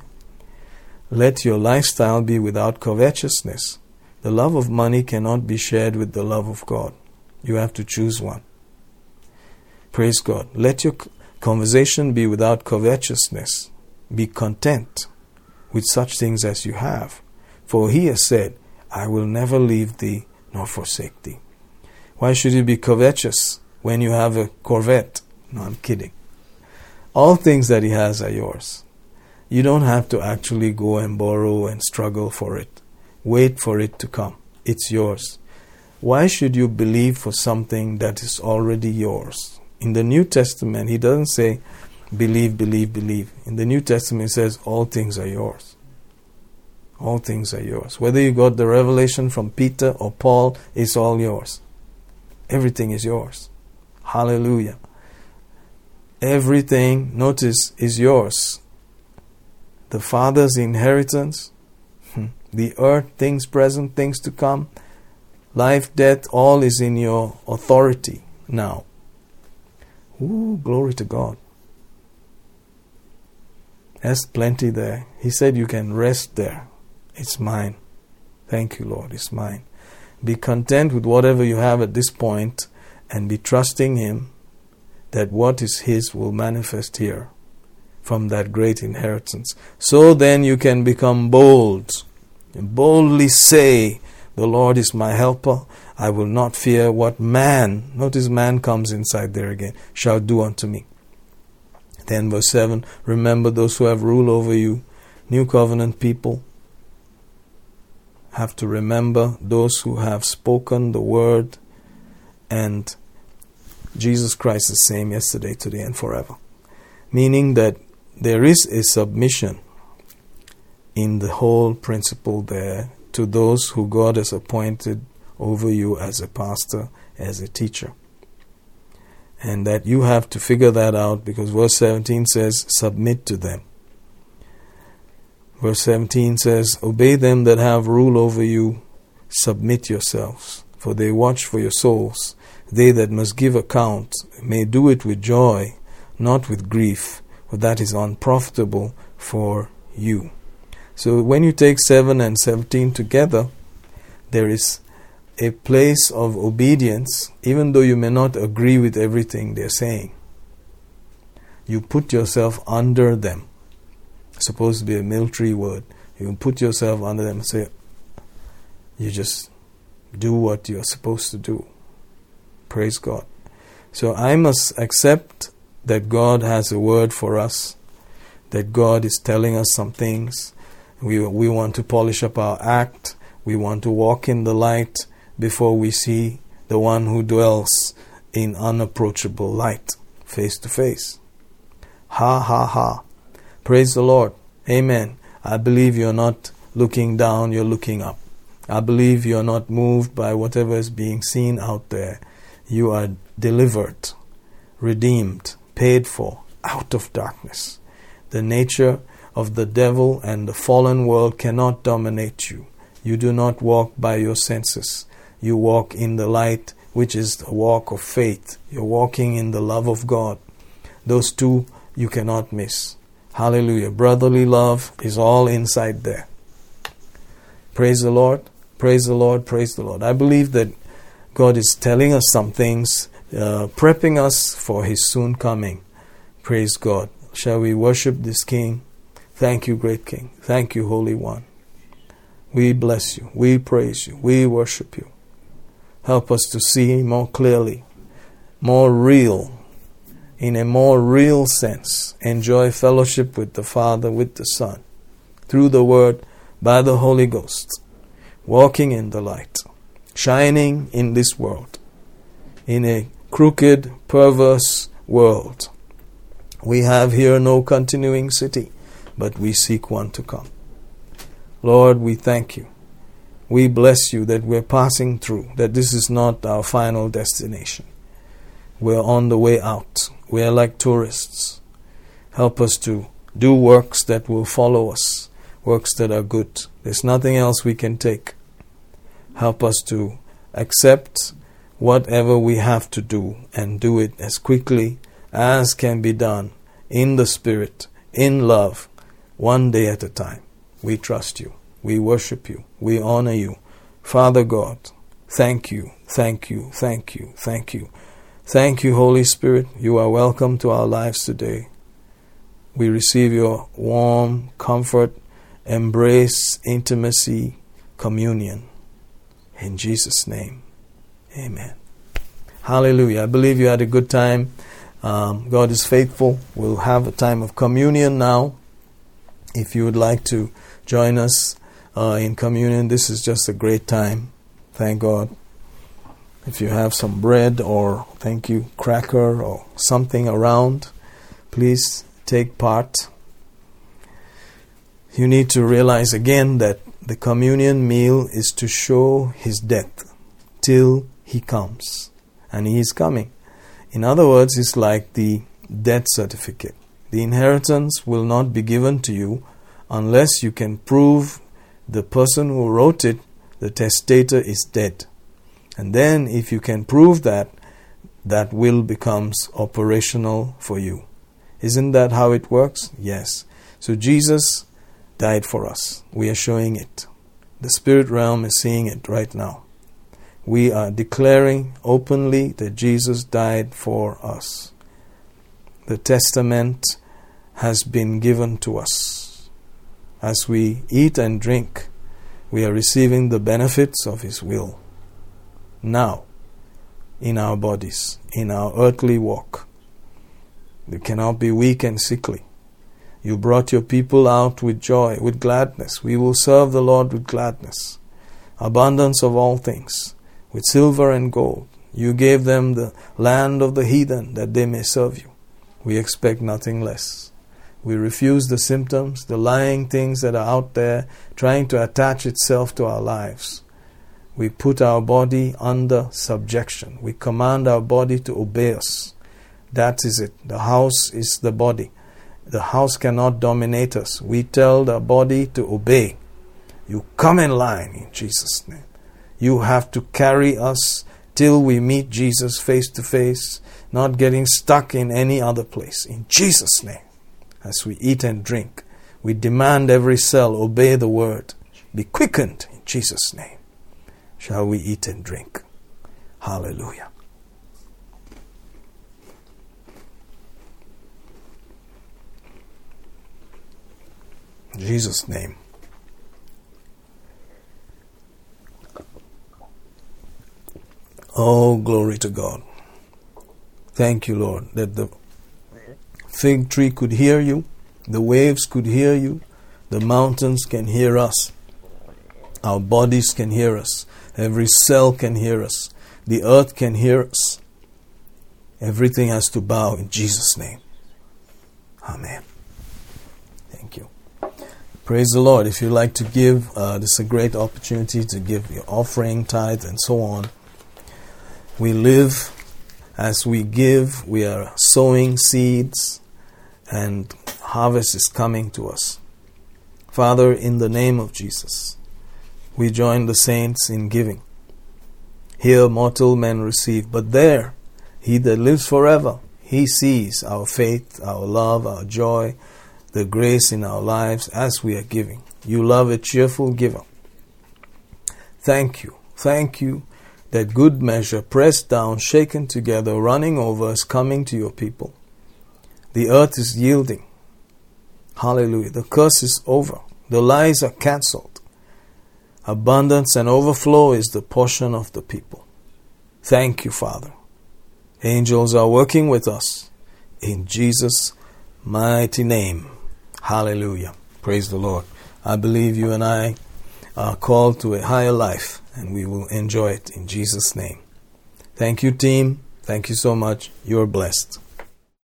Let your lifestyle be without covetousness. The love of money cannot be shared with the love of God. You have to choose one. Praise God. Let your conversation be without covetousness. Be content with such things as you have. For he has said, I will never leave thee nor forsake thee. Why should you be covetous when you have a Corvette? No, I'm kidding. All things that He has are yours. You don't have to actually go and borrow and struggle for it. Wait for it to come. It's yours. Why should you believe for something that is already yours? In the New Testament, He doesn't say, believe, believe, believe. In the New Testament, it says, all things are yours. All things are yours. Whether you got the revelation from Peter or Paul, it's all yours. Everything is yours. Hallelujah. Everything, notice, is yours. The Father's inheritance, hmm, the earth, things present, things to come, life, death, all is in your authority now. Ooh, glory to God. There's plenty there. He said you can rest there. It's mine. Thank you, Lord. It's mine. Be content with whatever you have at this point and be trusting Him that what is His will manifest here from that great inheritance. So then you can become bold and boldly say, The Lord is my helper. I will not fear what man, notice man comes inside there again, shall do unto me. Then verse 7 Remember those who have rule over you, new covenant people have to remember those who have spoken the word and Jesus Christ is same yesterday, today, and forever. Meaning that there is a submission in the whole principle there to those who God has appointed over you as a pastor, as a teacher. And that you have to figure that out because verse 17 says, submit to them. Verse 17 says, Obey them that have rule over you, submit yourselves, for they watch for your souls. They that must give account may do it with joy, not with grief, for that is unprofitable for you. So when you take 7 and 17 together, there is a place of obedience, even though you may not agree with everything they're saying. You put yourself under them It's supposed to be a military word. You put yourself under them and say, you just do what you're supposed to do. Praise God. So I must accept that God has a word for us, that God is telling us some things. We, we want to polish up our act. We want to walk in the light before we see the one who dwells in unapproachable light face to face. Ha ha ha. Praise the Lord. Amen. I believe you're not looking down, you're looking up. I believe you're not moved by whatever is being seen out there. You are delivered, redeemed, paid for, out of darkness. The nature of the devil and the fallen world cannot dominate you. You do not walk by your senses. You walk in the light, which is the walk of faith. You're walking in the love of God. Those two you cannot miss. Hallelujah. Brotherly love is all inside there. Praise the Lord. Praise the Lord. Praise the Lord. I believe that God is telling us some things, uh, prepping us for His soon coming. Praise God. Shall we worship this King? Thank you, great King. Thank you, Holy One. We bless you. We praise you. We worship you. Help us to see more clearly, more real, in a more real sense. Enjoy fellowship with the Father, with the Son, through the Word, by the Holy Ghost, walking in the light, shining in this world, in a crooked, perverse world. We have here no continuing city, but we seek one to come. Lord, we thank you. We bless you that we're passing through, that this is not our final destination. We're on the way out. We are like tourists. Help us to do works that will follow us, works that are good. There's nothing else we can take. Help us to accept whatever we have to do and do it as quickly as can be done in the Spirit, in love, one day at a time. We trust you. We worship you. We honor you. Father God, thank you, thank you, thank you, thank you. Thank you, Holy Spirit. You are welcome to our lives today. We receive your warm comfort, embrace, intimacy, communion. In Jesus' name, amen. Hallelujah. I believe you had a good time. Um, God is faithful. We'll have a time of communion now. If you would like to join us uh, in communion, this is just a great time. Thank God. If you have some bread or, thank you, cracker or something around, please take part. You need to realize again that the communion meal is to show his death till he comes. And he is coming. In other words, it's like the death certificate. The inheritance will not be given to you unless you can prove the person who wrote it, the testator, is dead. And then, if you can prove that, that will becomes operational for you. Isn't that how it works? Yes. So Jesus died for us. We are showing it. The spirit realm is seeing it right now. We are declaring openly that Jesus died for us. The testament has been given to us. As we eat and drink, we are receiving the benefits of His will. Now, in our bodies, in our earthly walk, we cannot be weak and sickly. You brought your people out with joy, with gladness. We will serve the Lord with gladness. Abundance of all things, with silver and gold. You gave them the land of the heathen that they may serve you. We expect nothing less. We refuse the symptoms, the lying things that are out there trying to attach itself to our lives. We put our body under subjection. We command our body to obey us. That is it. The house is the body. The house cannot dominate us. We tell the body to obey. You come in line in Jesus' name. You have to carry us till we meet Jesus face to face, not getting stuck in any other place. In Jesus' name as we eat and drink. We demand every cell obey the word. Be quickened in Jesus' name. Shall we eat and drink? Hallelujah. In Jesus' name. Oh, glory to God. Thank you, Lord, that the fig tree could hear you, the waves could hear you, the mountains can hear us, our bodies can hear us, every cell can hear us, the earth can hear us. Everything has to bow in Jesus' name. Amen. Thank you. Praise the Lord. If you'd like to give, uh, this is a great opportunity to give your offering, tithe, and so on. We live as we give, we are sowing seeds and harvest is coming to us. Father, in the name of Jesus, we join the saints in giving. here mortal men receive, but there, he that lives forever, he sees our faith, our love, our joy, the grace in our lives as we are giving. You love a cheerful giver. Thank you. Thank you that good measure, pressed down, shaken together, running over, is coming to your people. The earth is yielding. Hallelujah. The curse is over. The lies are cancelled. Abundance and overflow is the portion of the people. Thank you, Father. Angels are working with us. In Jesus' mighty name. Hallelujah. Praise the Lord. I believe you and I are called to a higher life and we will enjoy it in Jesus' name. Thank you, team. Thank you so much. You're blessed.